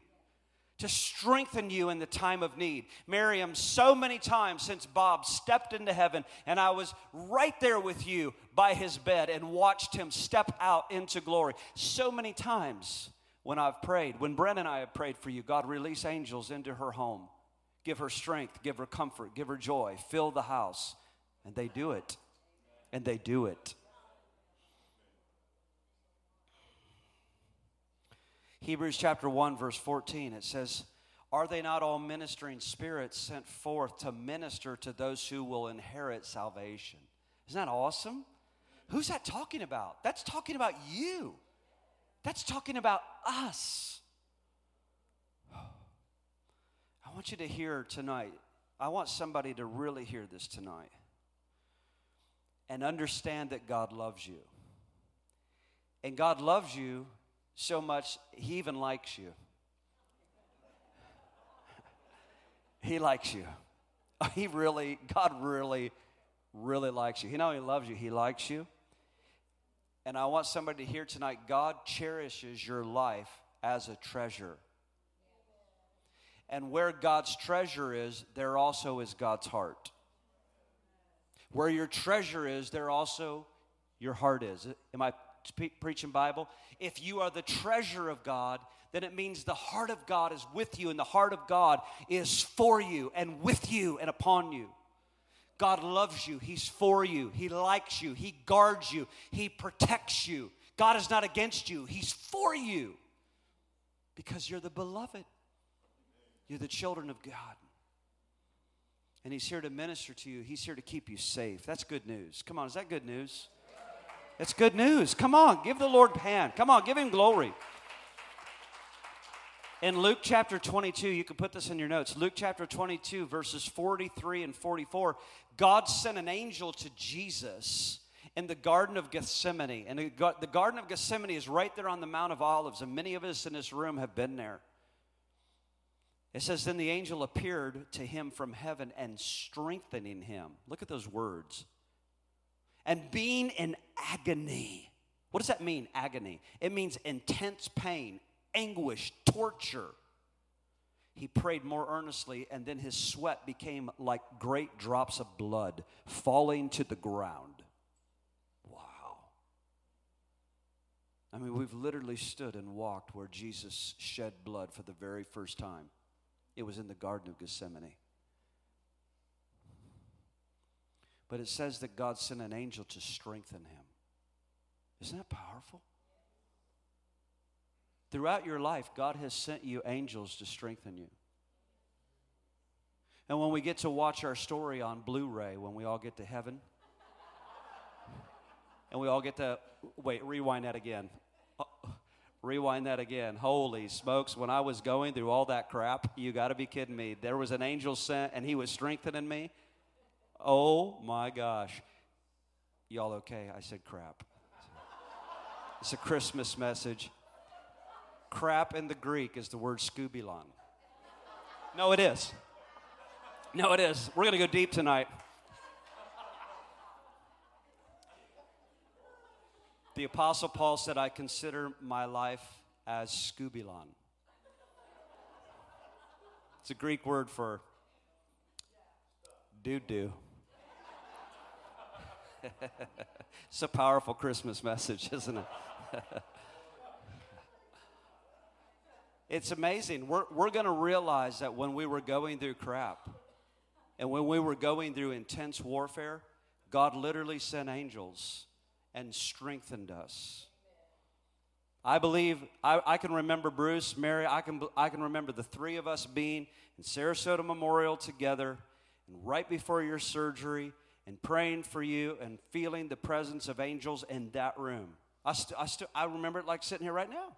to strengthen you in the time of need. Miriam, so many times since Bob stepped into heaven, and I was right there with you by his bed and watched him step out into glory. So many times when I've prayed, when Brent and I have prayed for you, God, release angels into her home. Give her strength, give her comfort, give her joy, fill the house. And they do it. And they do it. Hebrews chapter 1, verse 14, it says, Are they not all ministering spirits sent forth to minister to those who will inherit salvation? Isn't that awesome? Who's that talking about? That's talking about you. That's talking about us. I want you to hear tonight. I want somebody to really hear this tonight and understand that God loves you. And God loves you so much, He even likes you. he likes you. He really, God really, really likes you. He not only loves you, He likes you. And I want somebody to hear tonight God cherishes your life as a treasure. And where God's treasure is, there also is God's heart. Where your treasure is, there also your heart is. Am I preaching Bible? If you are the treasure of God, then it means the heart of God is with you, and the heart of God is for you and with you and upon you. God loves you. He's for you. He likes you. He guards you. He protects you. God is not against you. He's for you because you're the beloved. You're the children of God. And He's here to minister to you. He's here to keep you safe. That's good news. Come on, is that good news? It's good news. Come on, give the Lord hand. Come on, give Him glory. In Luke chapter 22, you can put this in your notes. Luke chapter 22, verses 43 and 44, God sent an angel to Jesus in the Garden of Gethsemane. And the Garden of Gethsemane is right there on the Mount of Olives, and many of us in this room have been there. It says, Then the angel appeared to him from heaven and strengthening him. Look at those words. And being in agony. What does that mean, agony? It means intense pain, anguish, torture. He prayed more earnestly, and then his sweat became like great drops of blood falling to the ground. Wow. I mean, we've literally stood and walked where Jesus shed blood for the very first time. It was in the Garden of Gethsemane. But it says that God sent an angel to strengthen him. Isn't that powerful? Throughout your life, God has sent you angels to strengthen you. And when we get to watch our story on Blu ray, when we all get to heaven, and we all get to, wait, rewind that again. Uh, rewind that again. Holy smokes, when I was going through all that crap, you got to be kidding me. There was an angel sent and he was strengthening me. Oh my gosh. Y'all okay? I said crap. It's a Christmas message. Crap in the Greek is the word skubalon. No, it is. No, it is. We're going to go deep tonight. The Apostle Paul said, I consider my life as skubalon. It's a Greek word for doo doo. it's a powerful Christmas message, isn't it? it's amazing. We're, we're going to realize that when we were going through crap and when we were going through intense warfare, God literally sent angels and strengthened us. I believe I, I, can remember Bruce, Mary, I can, I can remember the three of us being in Sarasota Memorial together, and right before your surgery, and praying for you and feeling the presence of angels in that room. I, st- I, st- I remember it like sitting here right now.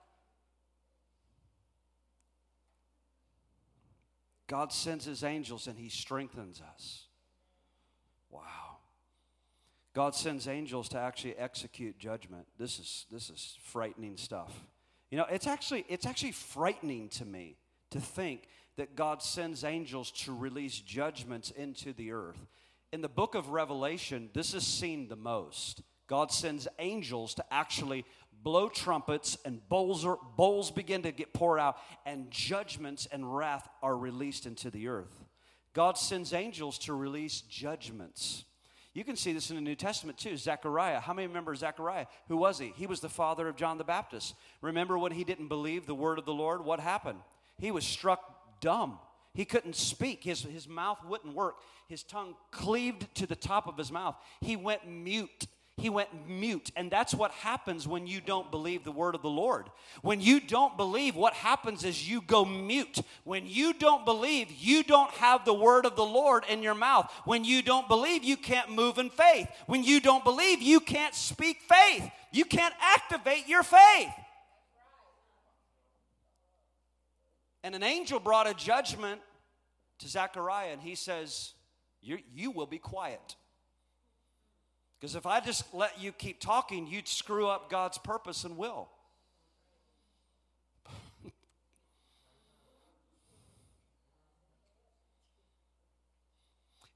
God sends his angels and he strengthens us. Wow. God sends angels to actually execute judgment. This is, this is frightening stuff. You know, it's actually, it's actually frightening to me to think that God sends angels to release judgments into the earth. In the book of Revelation, this is seen the most. God sends angels to actually blow trumpets, and bowls, are, bowls begin to get poured out, and judgments and wrath are released into the earth. God sends angels to release judgments. You can see this in the New Testament too. Zechariah. How many remember Zechariah? Who was he? He was the father of John the Baptist. Remember when he didn't believe the word of the Lord? What happened? He was struck dumb. He couldn't speak. His, his mouth wouldn't work. His tongue cleaved to the top of his mouth. He went mute he went mute. And that's what happens when you don't believe the word of the Lord. When you don't believe, what happens is you go mute. When you don't believe, you don't have the word of the Lord in your mouth. When you don't believe, you can't move in faith. When you don't believe, you can't speak faith. You can't activate your faith. And an angel brought a judgment to Zechariah, and he says, You will be quiet. Because if I just let you keep talking, you'd screw up God's purpose and will.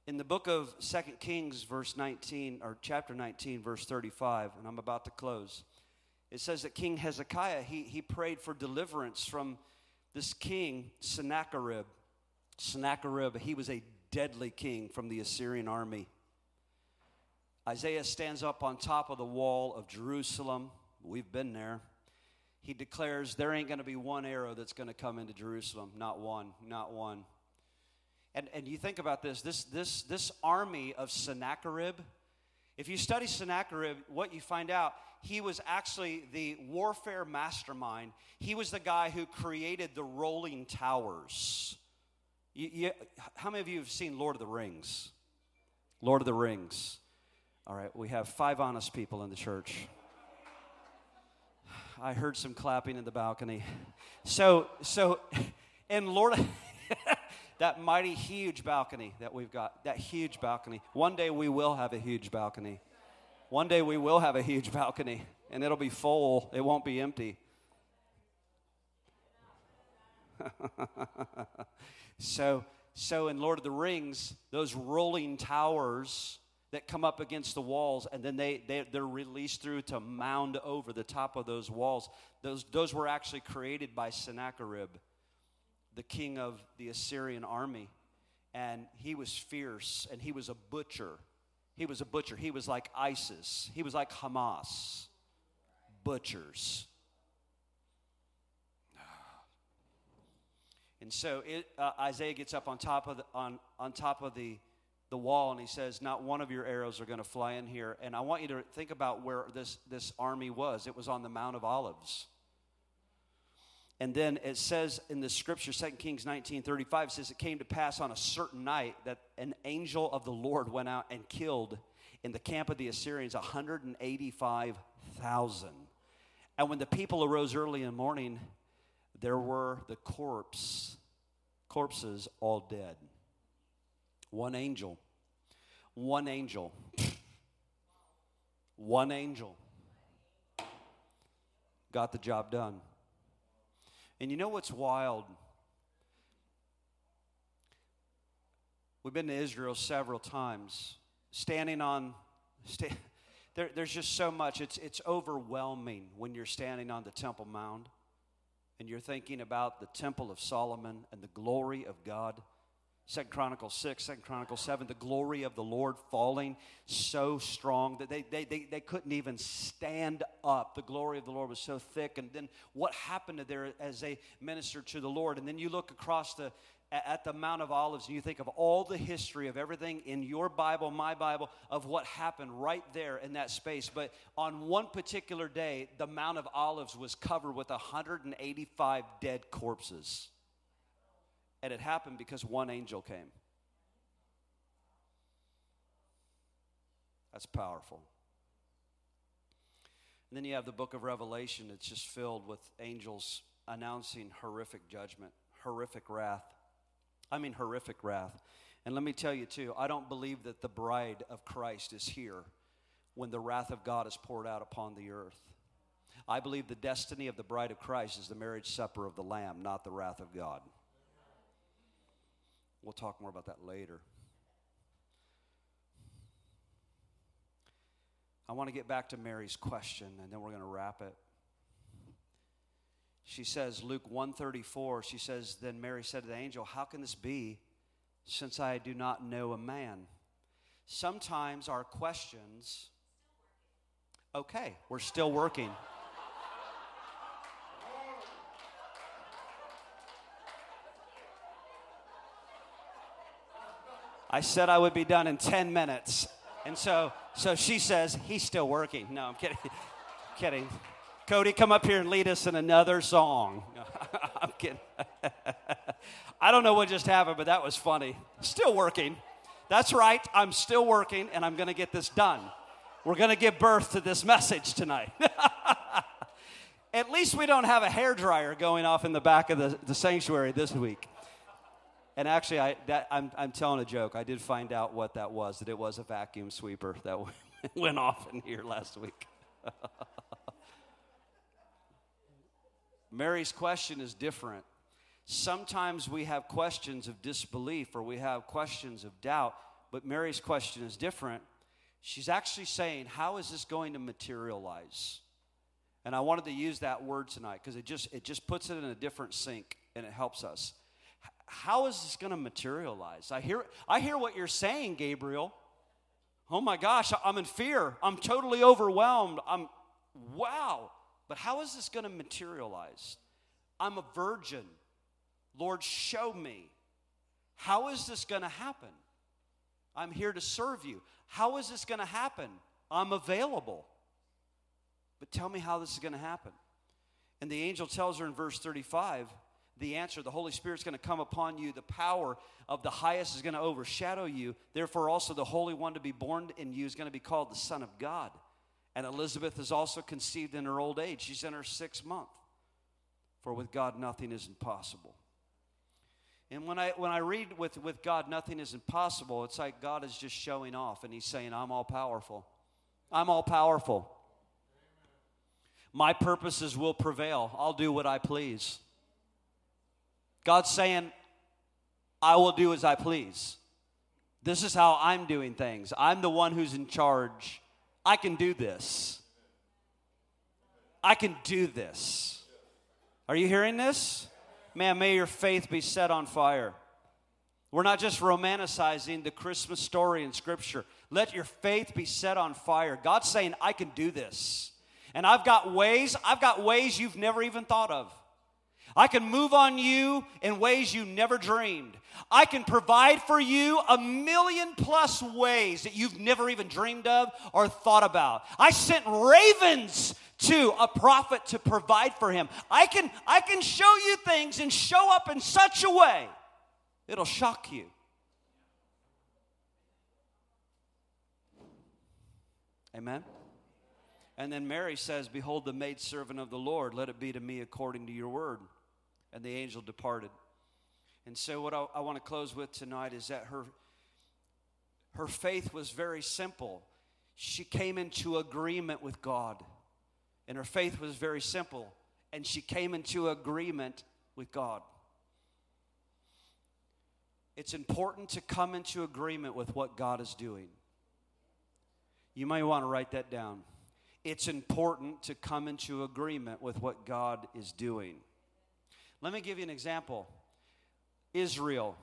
In the book of Second Kings, verse 19, or chapter 19, verse 35, and I'm about to close, it says that King Hezekiah, he, he prayed for deliverance from this king, Sennacherib. Sennacherib, he was a deadly king from the Assyrian army. Isaiah stands up on top of the wall of Jerusalem. We've been there. He declares there ain't going to be one arrow that's going to come into Jerusalem. Not one, not one. And, and you think about this this, this, this army of Sennacherib, if you study Sennacherib, what you find out, he was actually the warfare mastermind. He was the guy who created the rolling towers. You, you, how many of you have seen Lord of the Rings? Lord of the Rings. All right, we have five honest people in the church. I heard some clapping in the balcony. So, so, and Lord, that mighty huge balcony that we've got, that huge balcony. One day we will have a huge balcony. One day we will have a huge balcony, and it'll be full. It won't be empty. so, so in Lord of the Rings, those rolling towers that come up against the walls and then they, they, they're released through to mound over the top of those walls. Those, those were actually created by Sennacherib, the king of the Assyrian army. And he was fierce and he was a butcher. He was a butcher. He was like ISIS, he was like Hamas. Butchers. And so it, uh, Isaiah gets up on top of the, on, on top of the the wall and he says, Not one of your arrows are going to fly in here. And I want you to think about where this, this army was. It was on the Mount of Olives. And then it says in the scripture, 2 Kings 19 35 says, It came to pass on a certain night that an angel of the Lord went out and killed in the camp of the Assyrians 185,000. And when the people arose early in the morning, there were the corpse, corpses all dead. One angel. One angel. One angel got the job done. And you know what's wild? We've been to Israel several times, standing on. There, there's just so much. It's, it's overwhelming when you're standing on the Temple Mount and you're thinking about the Temple of Solomon and the glory of God. Second Chronicles 6, Second Chronicles 7, the glory of the Lord falling so strong that they, they, they, they couldn't even stand up. The glory of the Lord was so thick. And then what happened to there as they ministered to the Lord? And then you look across the at the Mount of Olives and you think of all the history of everything in your Bible, my Bible, of what happened right there in that space. But on one particular day, the Mount of Olives was covered with 185 dead corpses. And it happened because one angel came. That's powerful. And then you have the book of Revelation. It's just filled with angels announcing horrific judgment, horrific wrath. I mean, horrific wrath. And let me tell you, too, I don't believe that the bride of Christ is here when the wrath of God is poured out upon the earth. I believe the destiny of the bride of Christ is the marriage supper of the Lamb, not the wrath of God. We'll talk more about that later. I want to get back to Mary's question and then we're going to wrap it. She says Luke 134 she says then Mary said to the angel how can this be since I do not know a man. Sometimes our questions Okay, we're still working. I said I would be done in 10 minutes. And so, so she says, he's still working. No, I'm kidding. kidding. Cody, come up here and lead us in another song. I'm kidding. I don't know what just happened, but that was funny. Still working. That's right. I'm still working, and I'm going to get this done. We're going to give birth to this message tonight. At least we don't have a hair dryer going off in the back of the, the sanctuary this week. And actually, I, that, I'm, I'm telling a joke. I did find out what that was, that it was a vacuum sweeper that went off in here last week. Mary's question is different. Sometimes we have questions of disbelief or we have questions of doubt, but Mary's question is different. She's actually saying, How is this going to materialize? And I wanted to use that word tonight because it just, it just puts it in a different sync and it helps us how is this going to materialize? I hear, I hear what you're saying, Gabriel. Oh my gosh, I'm in fear. I'm totally overwhelmed. I'm, wow. But how is this going to materialize? I'm a virgin. Lord, show me. How is this going to happen? I'm here to serve you. How is this going to happen? I'm available. But tell me how this is going to happen. And the angel tells her in verse 35 the answer. The Holy Spirit's going to come upon you. The power of the highest is going to overshadow you. Therefore, also the Holy One to be born in you is going to be called the Son of God. And Elizabeth is also conceived in her old age. She's in her sixth month. For with God, nothing is impossible. And when I, when I read with, with God, nothing is impossible, it's like God is just showing off and He's saying, I'm all powerful. I'm all powerful. My purposes will prevail. I'll do what I please. God's saying, I will do as I please. This is how I'm doing things. I'm the one who's in charge. I can do this. I can do this. Are you hearing this? Man, may your faith be set on fire. We're not just romanticizing the Christmas story in Scripture. Let your faith be set on fire. God's saying, I can do this. And I've got ways, I've got ways you've never even thought of. I can move on you in ways you never dreamed. I can provide for you a million plus ways that you've never even dreamed of or thought about. I sent ravens to a prophet to provide for him. I can, I can show you things and show up in such a way, it'll shock you. Amen. And then Mary says, Behold, the maidservant of the Lord, let it be to me according to your word and the angel departed. And so, what I, I want to close with tonight is that her, her faith was very simple. She came into agreement with God, and her faith was very simple, and she came into agreement with God. It's important to come into agreement with what God is doing. You might want to write that down. It's important to come into agreement with what God is doing. Let me give you an example Israel.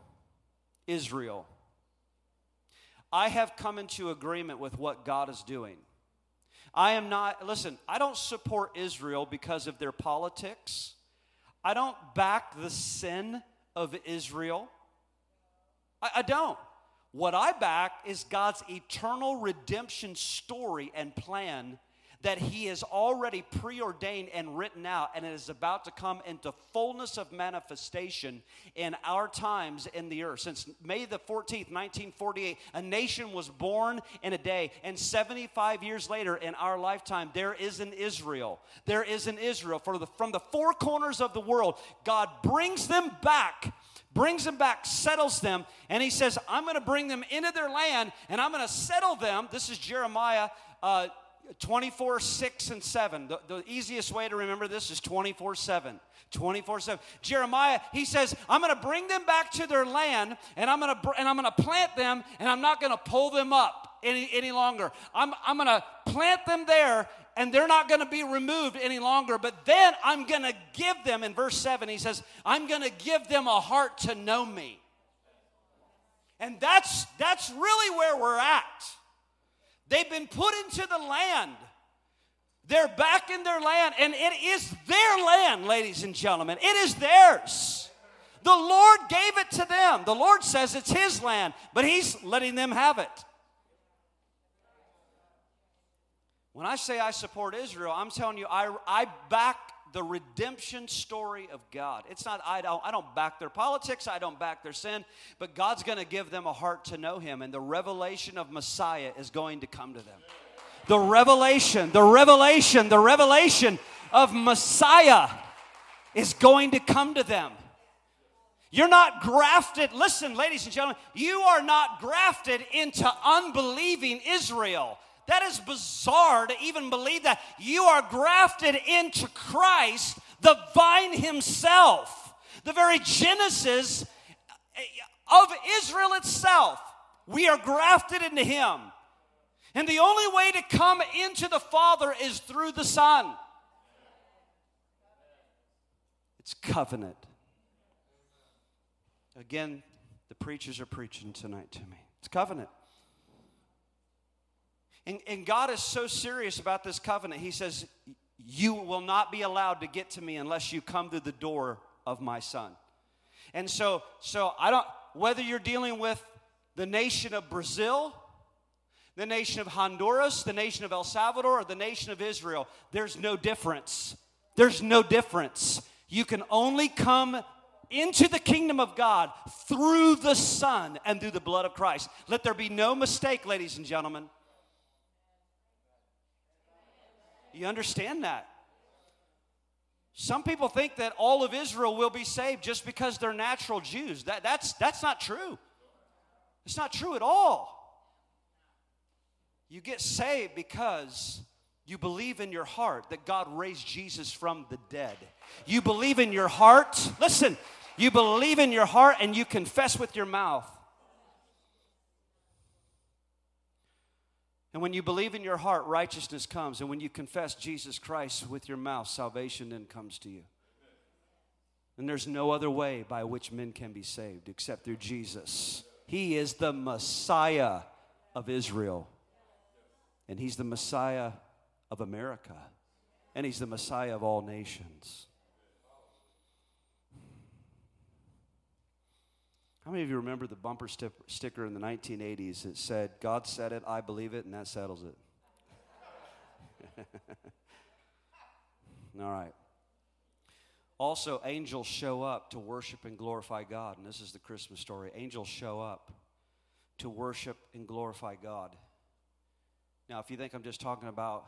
Israel. I have come into agreement with what God is doing. I am not, listen, I don't support Israel because of their politics. I don't back the sin of Israel. I, I don't. What I back is God's eternal redemption story and plan that He has already preordained and written out, and it is about to come into fullness of manifestation in our times in the earth. Since May the 14th, 1948, a nation was born in a day, and 75 years later in our lifetime, there is an Israel. There is an Israel. For the, from the four corners of the world, God brings them back brings them back, settles them, and he says, I'm going to bring them into their land and I'm going to settle them. This is Jeremiah uh, 24 6 and 7 the, the easiest way to remember this is 24 7 24 7 jeremiah he says i'm going to bring them back to their land and i'm going to and i'm going to plant them and i'm not going to pull them up any, any longer. I'm, I'm going to plant them there, and they're not going to be removed any longer. But then I'm going to give them, in verse 7, he says, I'm going to give them a heart to know me. And that's, that's really where we're at. They've been put into the land. They're back in their land, and it is their land, ladies and gentlemen. It is theirs. The Lord gave it to them. The Lord says it's His land, but He's letting them have it. When I say I support Israel, I'm telling you, I, I back the redemption story of God. It's not, I don't, I don't back their politics, I don't back their sin, but God's going to give them a heart to know Him, and the revelation of Messiah is going to come to them. The revelation, the revelation, the revelation of Messiah is going to come to them. You're not grafted, listen, ladies and gentlemen, you are not grafted into unbelieving Israel. That is bizarre to even believe that. You are grafted into Christ, the vine himself, the very genesis of Israel itself. We are grafted into him. And the only way to come into the Father is through the Son. It's covenant. Again, the preachers are preaching tonight to me. It's covenant. And, and God is so serious about this covenant. He says, You will not be allowed to get to me unless you come through the door of my son. And so, so I don't, whether you're dealing with the nation of Brazil, the nation of Honduras, the nation of El Salvador, or the nation of Israel, there's no difference. There's no difference. You can only come into the kingdom of God through the Son and through the blood of Christ. Let there be no mistake, ladies and gentlemen. You understand that? Some people think that all of Israel will be saved just because they're natural Jews. That, that's, that's not true. It's not true at all. You get saved because you believe in your heart that God raised Jesus from the dead. You believe in your heart, listen, you believe in your heart and you confess with your mouth And when you believe in your heart, righteousness comes. And when you confess Jesus Christ with your mouth, salvation then comes to you. And there's no other way by which men can be saved except through Jesus. He is the Messiah of Israel. And He's the Messiah of America. And He's the Messiah of all nations. How many of you remember the bumper st- sticker in the 1980s that said, God said it, I believe it, and that settles it? All right. Also, angels show up to worship and glorify God. And this is the Christmas story. Angels show up to worship and glorify God. Now, if you think I'm just talking about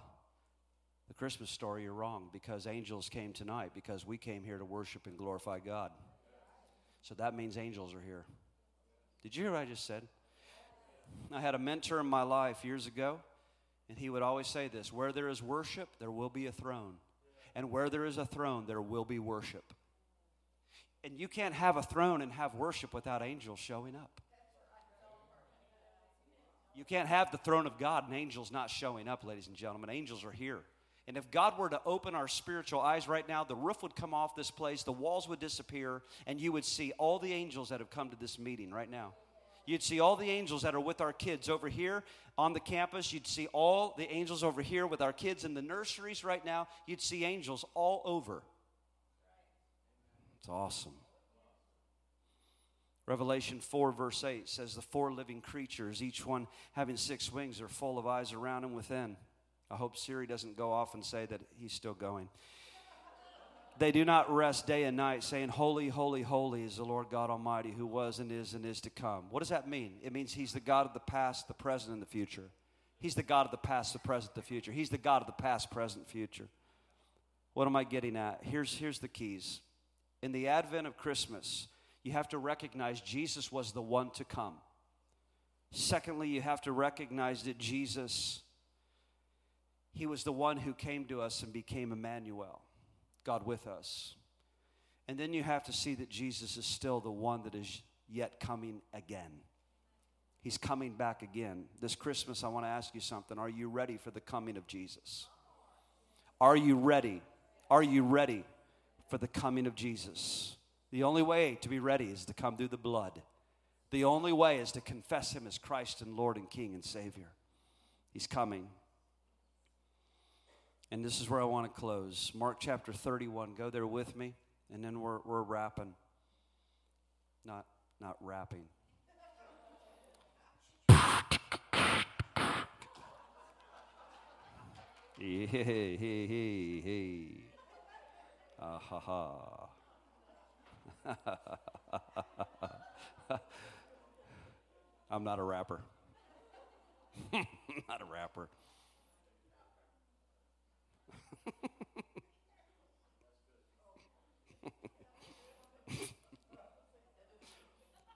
the Christmas story, you're wrong because angels came tonight because we came here to worship and glorify God. So that means angels are here. Did you hear what I just said? I had a mentor in my life years ago, and he would always say this where there is worship, there will be a throne. And where there is a throne, there will be worship. And you can't have a throne and have worship without angels showing up. You can't have the throne of God and angels not showing up, ladies and gentlemen. Angels are here. And if God were to open our spiritual eyes right now, the roof would come off this place, the walls would disappear, and you would see all the angels that have come to this meeting right now. You'd see all the angels that are with our kids over here on the campus. You'd see all the angels over here with our kids in the nurseries right now. You'd see angels all over. It's awesome. Revelation 4, verse 8 says, The four living creatures, each one having six wings, are full of eyes around and within. I hope Siri doesn't go off and say that he's still going. They do not rest day and night, saying, Holy, holy, holy is the Lord God Almighty, who was and is and is to come. What does that mean? It means He's the God of the past, the present, and the future. He's the God of the past, the present, the future. He's the God of the past, present, future. What am I getting at? Here's, here's the keys. In the advent of Christmas, you have to recognize Jesus was the one to come. Secondly, you have to recognize that Jesus he was the one who came to us and became Emmanuel, God with us. And then you have to see that Jesus is still the one that is yet coming again. He's coming back again. This Christmas, I want to ask you something. Are you ready for the coming of Jesus? Are you ready? Are you ready for the coming of Jesus? The only way to be ready is to come through the blood. The only way is to confess Him as Christ and Lord and King and Savior. He's coming. And this is where I want to close. Mark chapter 31. Go there with me, and then we're, we're wrapping. Not, not wrapping. Hey, hey, hey, hey, hey. Ah, ha, ha. I'm not a rapper. not a rapper.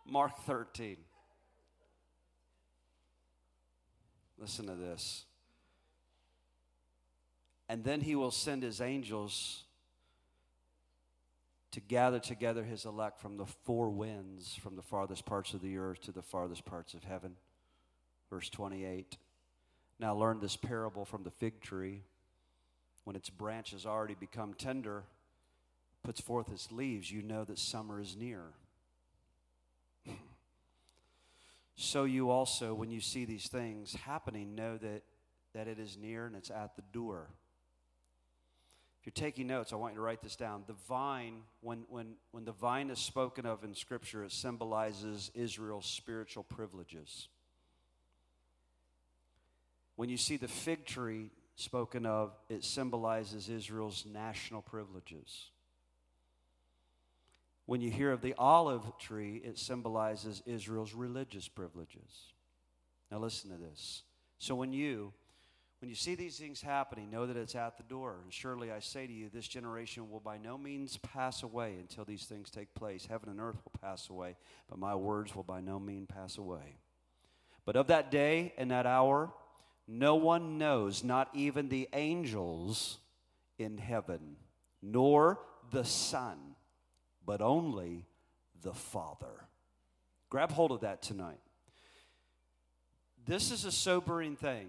Mark 13. Listen to this. And then he will send his angels to gather together his elect from the four winds, from the farthest parts of the earth to the farthest parts of heaven. Verse 28. Now learn this parable from the fig tree. When its branches already become tender, puts forth its leaves, you know that summer is near. so you also, when you see these things happening, know that, that it is near and it's at the door If you're taking notes, I want you to write this down. The vine, when, when, when the vine is spoken of in Scripture, it symbolizes Israel's spiritual privileges. When you see the fig tree spoken of, it symbolizes Israel's national privileges. When you hear of the olive tree, it symbolizes Israel's religious privileges. Now, listen to this. So, when you when you see these things happening, know that it's at the door. And surely I say to you, this generation will by no means pass away until these things take place. Heaven and earth will pass away, but my words will by no means pass away. But of that day and that hour, no one knows, not even the angels in heaven, nor the Son, but only the Father. Grab hold of that tonight. This is a sobering thing.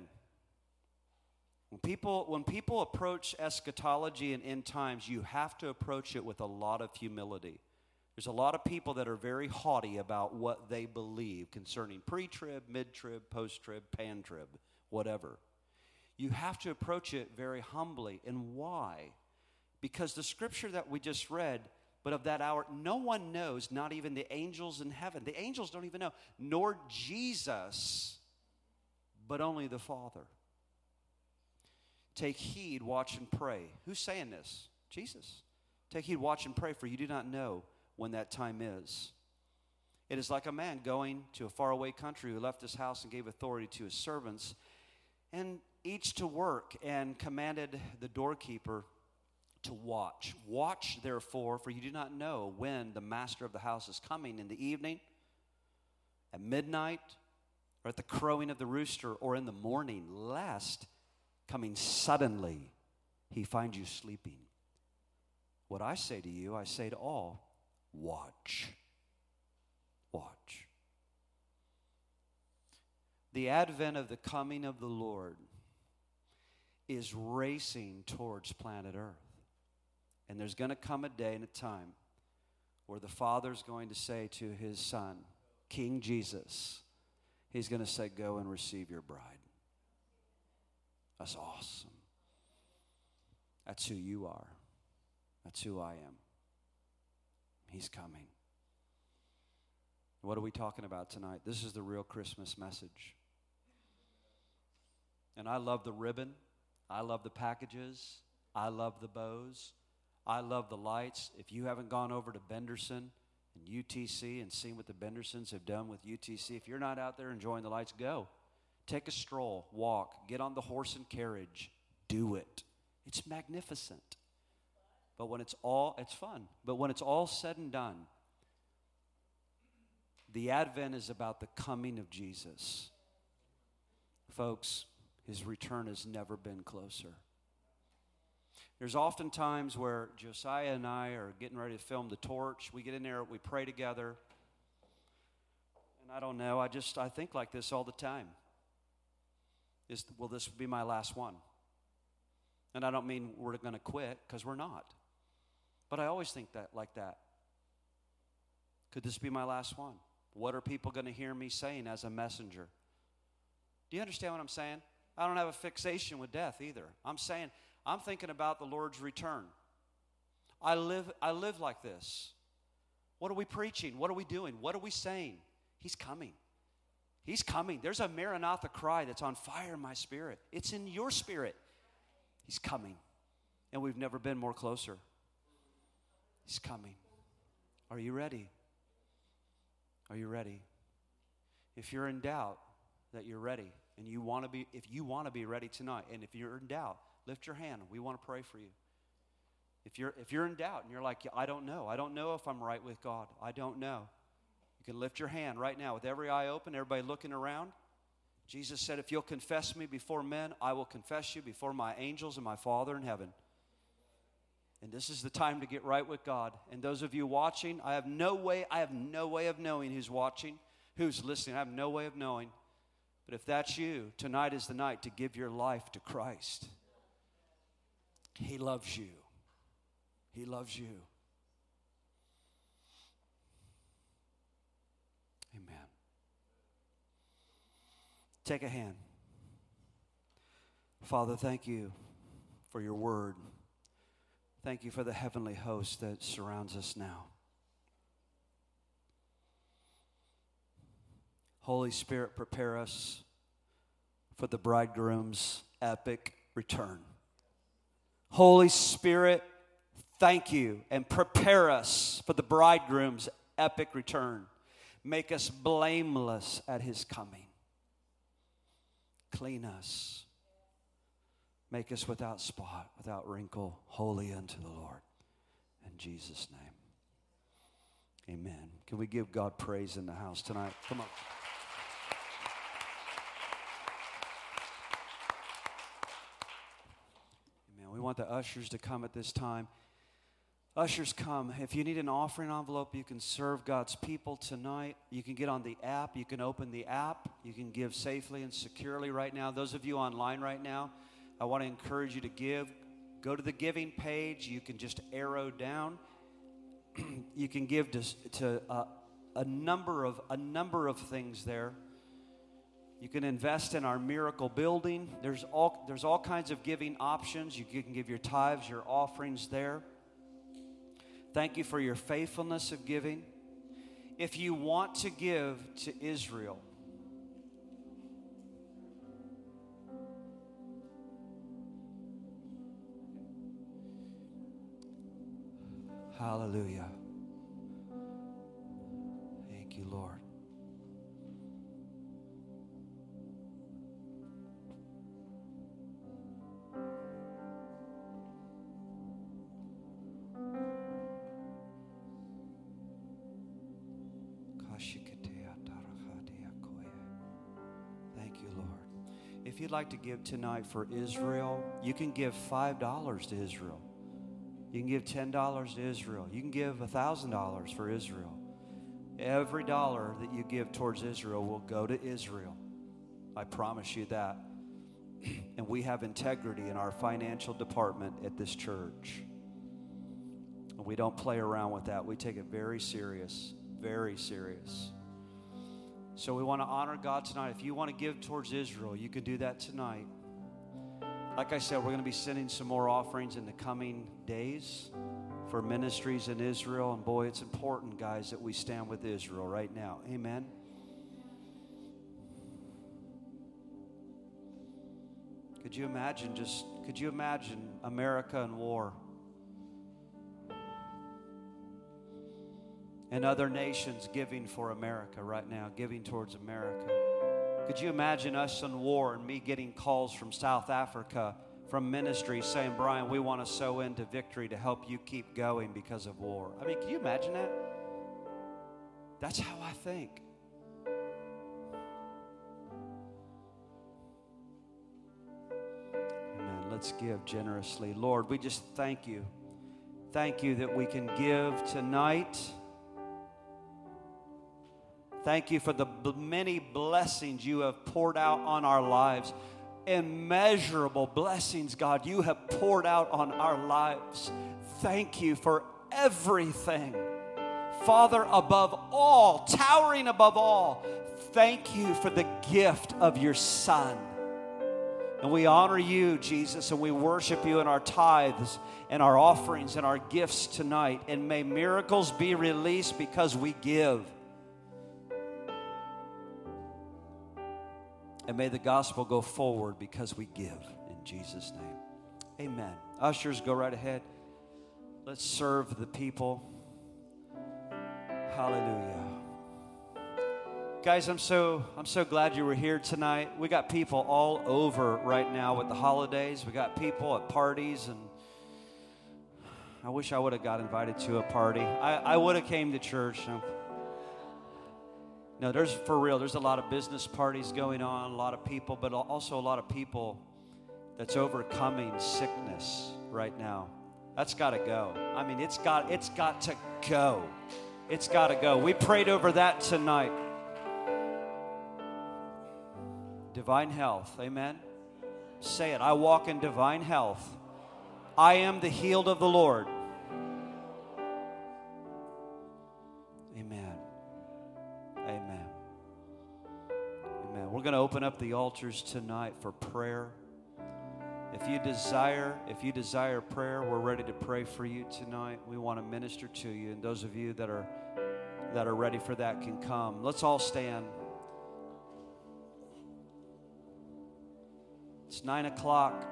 When people, when people approach eschatology and end times, you have to approach it with a lot of humility. There's a lot of people that are very haughty about what they believe concerning pre trib, mid trib, post trib, pan trib, whatever. You have to approach it very humbly. And why? Because the scripture that we just read, but of that hour, no one knows, not even the angels in heaven. The angels don't even know, nor Jesus, but only the Father. Take heed, watch, and pray. Who's saying this? Jesus. Take heed, watch, and pray, for you do not know when that time is. It is like a man going to a faraway country who left his house and gave authority to his servants, and each to work, and commanded the doorkeeper to watch. Watch, therefore, for you do not know when the master of the house is coming in the evening, at midnight, or at the crowing of the rooster, or in the morning, lest coming suddenly, he finds you sleeping. What I say to you, I say to all watch. Watch. The advent of the coming of the Lord is racing towards planet Earth. And there's going to come a day and a time where the Father's going to say to his Son, King Jesus, He's going to say, Go and receive your bride. That's awesome. That's who you are. That's who I am. He's coming. What are we talking about tonight? This is the real Christmas message. And I love the ribbon. I love the packages. I love the bows. I love the lights. If you haven't gone over to Benderson and UTC and seen what the Bendersons have done with UTC, if you're not out there enjoying the lights, go. Take a stroll, walk, get on the horse and carriage, do it. It's magnificent. But when it's all, it's fun. But when it's all said and done, the Advent is about the coming of Jesus. Folks, his return has never been closer. There's often times where Josiah and I are getting ready to film The Torch. We get in there, we pray together. And I don't know. I just I think like this all the time. Is will this be my last one? And I don't mean we're going to quit because we're not. But I always think that like that. Could this be my last one? What are people going to hear me saying as a messenger? Do you understand what I'm saying? I don't have a fixation with death either. I'm saying I'm thinking about the Lord's return. I live I live like this. What are we preaching? What are we doing? What are we saying? He's coming. He's coming. There's a Maranatha cry that's on fire in my spirit. It's in your spirit. He's coming. And we've never been more closer. He's coming. Are you ready? Are you ready? If you're in doubt that you're ready and you want to be if you want to be ready tonight and if you're in doubt, lift your hand. We want to pray for you. If you're if you're in doubt and you're like I don't know. I don't know if I'm right with God. I don't know. You can lift your hand right now with every eye open, everybody looking around. Jesus said, If you'll confess me before men, I will confess you before my angels and my Father in heaven. And this is the time to get right with God. And those of you watching, I have no way, I have no way of knowing who's watching, who's listening. I have no way of knowing. But if that's you, tonight is the night to give your life to Christ. He loves you. He loves you. Amen. Take a hand. Father, thank you for your word. Thank you for the heavenly host that surrounds us now. Holy Spirit, prepare us for the bridegroom's epic return. Holy Spirit, thank you and prepare us for the bridegroom's epic return. Make us blameless at his coming. Clean us Make us without spot, without wrinkle, holy unto the Lord. In Jesus' name. Amen. Can we give God praise in the house tonight? Come on. We want the ushers to come at this time. Ushers, come. If you need an offering envelope, you can serve God's people tonight. You can get on the app. You can open the app. You can give safely and securely right now. Those of you online right now, I want to encourage you to give. Go to the giving page. You can just arrow down. you can give to, to uh, a number of a number of things there. You can invest in our miracle building. There's all there's all kinds of giving options. You can give your tithes, your offerings there. Thank you for your faithfulness of giving. If you want to give to Israel, Hallelujah. Like to give tonight for Israel, you can give $5 to Israel. You can give $10 to Israel. You can give $1,000 for Israel. Every dollar that you give towards Israel will go to Israel. I promise you that. and we have integrity in our financial department at this church. And we don't play around with that. We take it very serious, very serious. So we want to honor God tonight. If you want to give towards Israel, you can do that tonight. Like I said, we're going to be sending some more offerings in the coming days for ministries in Israel. And boy, it's important, guys, that we stand with Israel right now. Amen. Could you imagine just, could you imagine America in war? And other nations giving for America right now, giving towards America. Could you imagine us in war and me getting calls from South Africa from ministry saying, Brian, we want to sow into victory to help you keep going because of war? I mean, can you imagine that? That's how I think. Amen. Let's give generously. Lord, we just thank you. Thank you that we can give tonight. Thank you for the many blessings you have poured out on our lives. Immeasurable blessings, God, you have poured out on our lives. Thank you for everything. Father, above all, towering above all, thank you for the gift of your Son. And we honor you, Jesus, and we worship you in our tithes and our offerings and our gifts tonight. And may miracles be released because we give. And may the gospel go forward because we give. In Jesus' name. Amen. Ushers, go right ahead. Let's serve the people. Hallelujah. Guys, I'm so I'm so glad you were here tonight. We got people all over right now with the holidays. We got people at parties and I wish I would have got invited to a party. I, I would have came to church. No. there's for real, there's a lot of business parties going on, a lot of people, but also a lot of people that's overcoming sickness right now. That's got to go. I mean, it's got it's got to go. It's got to go. We prayed over that tonight. Divine health. Amen. Say it. I walk in divine health. I am the healed of the Lord. We're going to open up the altars tonight for prayer. If you desire, if you desire prayer, we're ready to pray for you tonight. We want to minister to you, and those of you that are that are ready for that can come. Let's all stand. It's nine o'clock.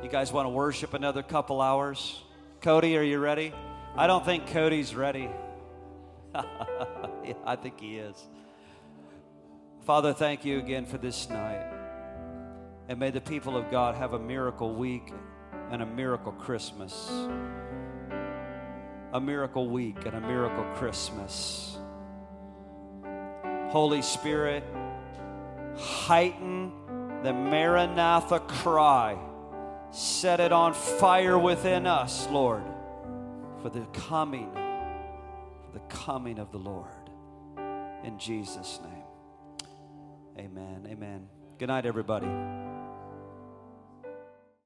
You guys want to worship another couple hours? Cody, are you ready? I don't think Cody's ready. yeah, I think he is. Father, thank you again for this night. And may the people of God have a miracle week and a miracle Christmas. A miracle week and a miracle Christmas. Holy Spirit, heighten the Maranatha cry. Set it on fire within us, Lord, for the coming, for the coming of the Lord. In Jesus' name. Amen. Amen. Good night, everybody.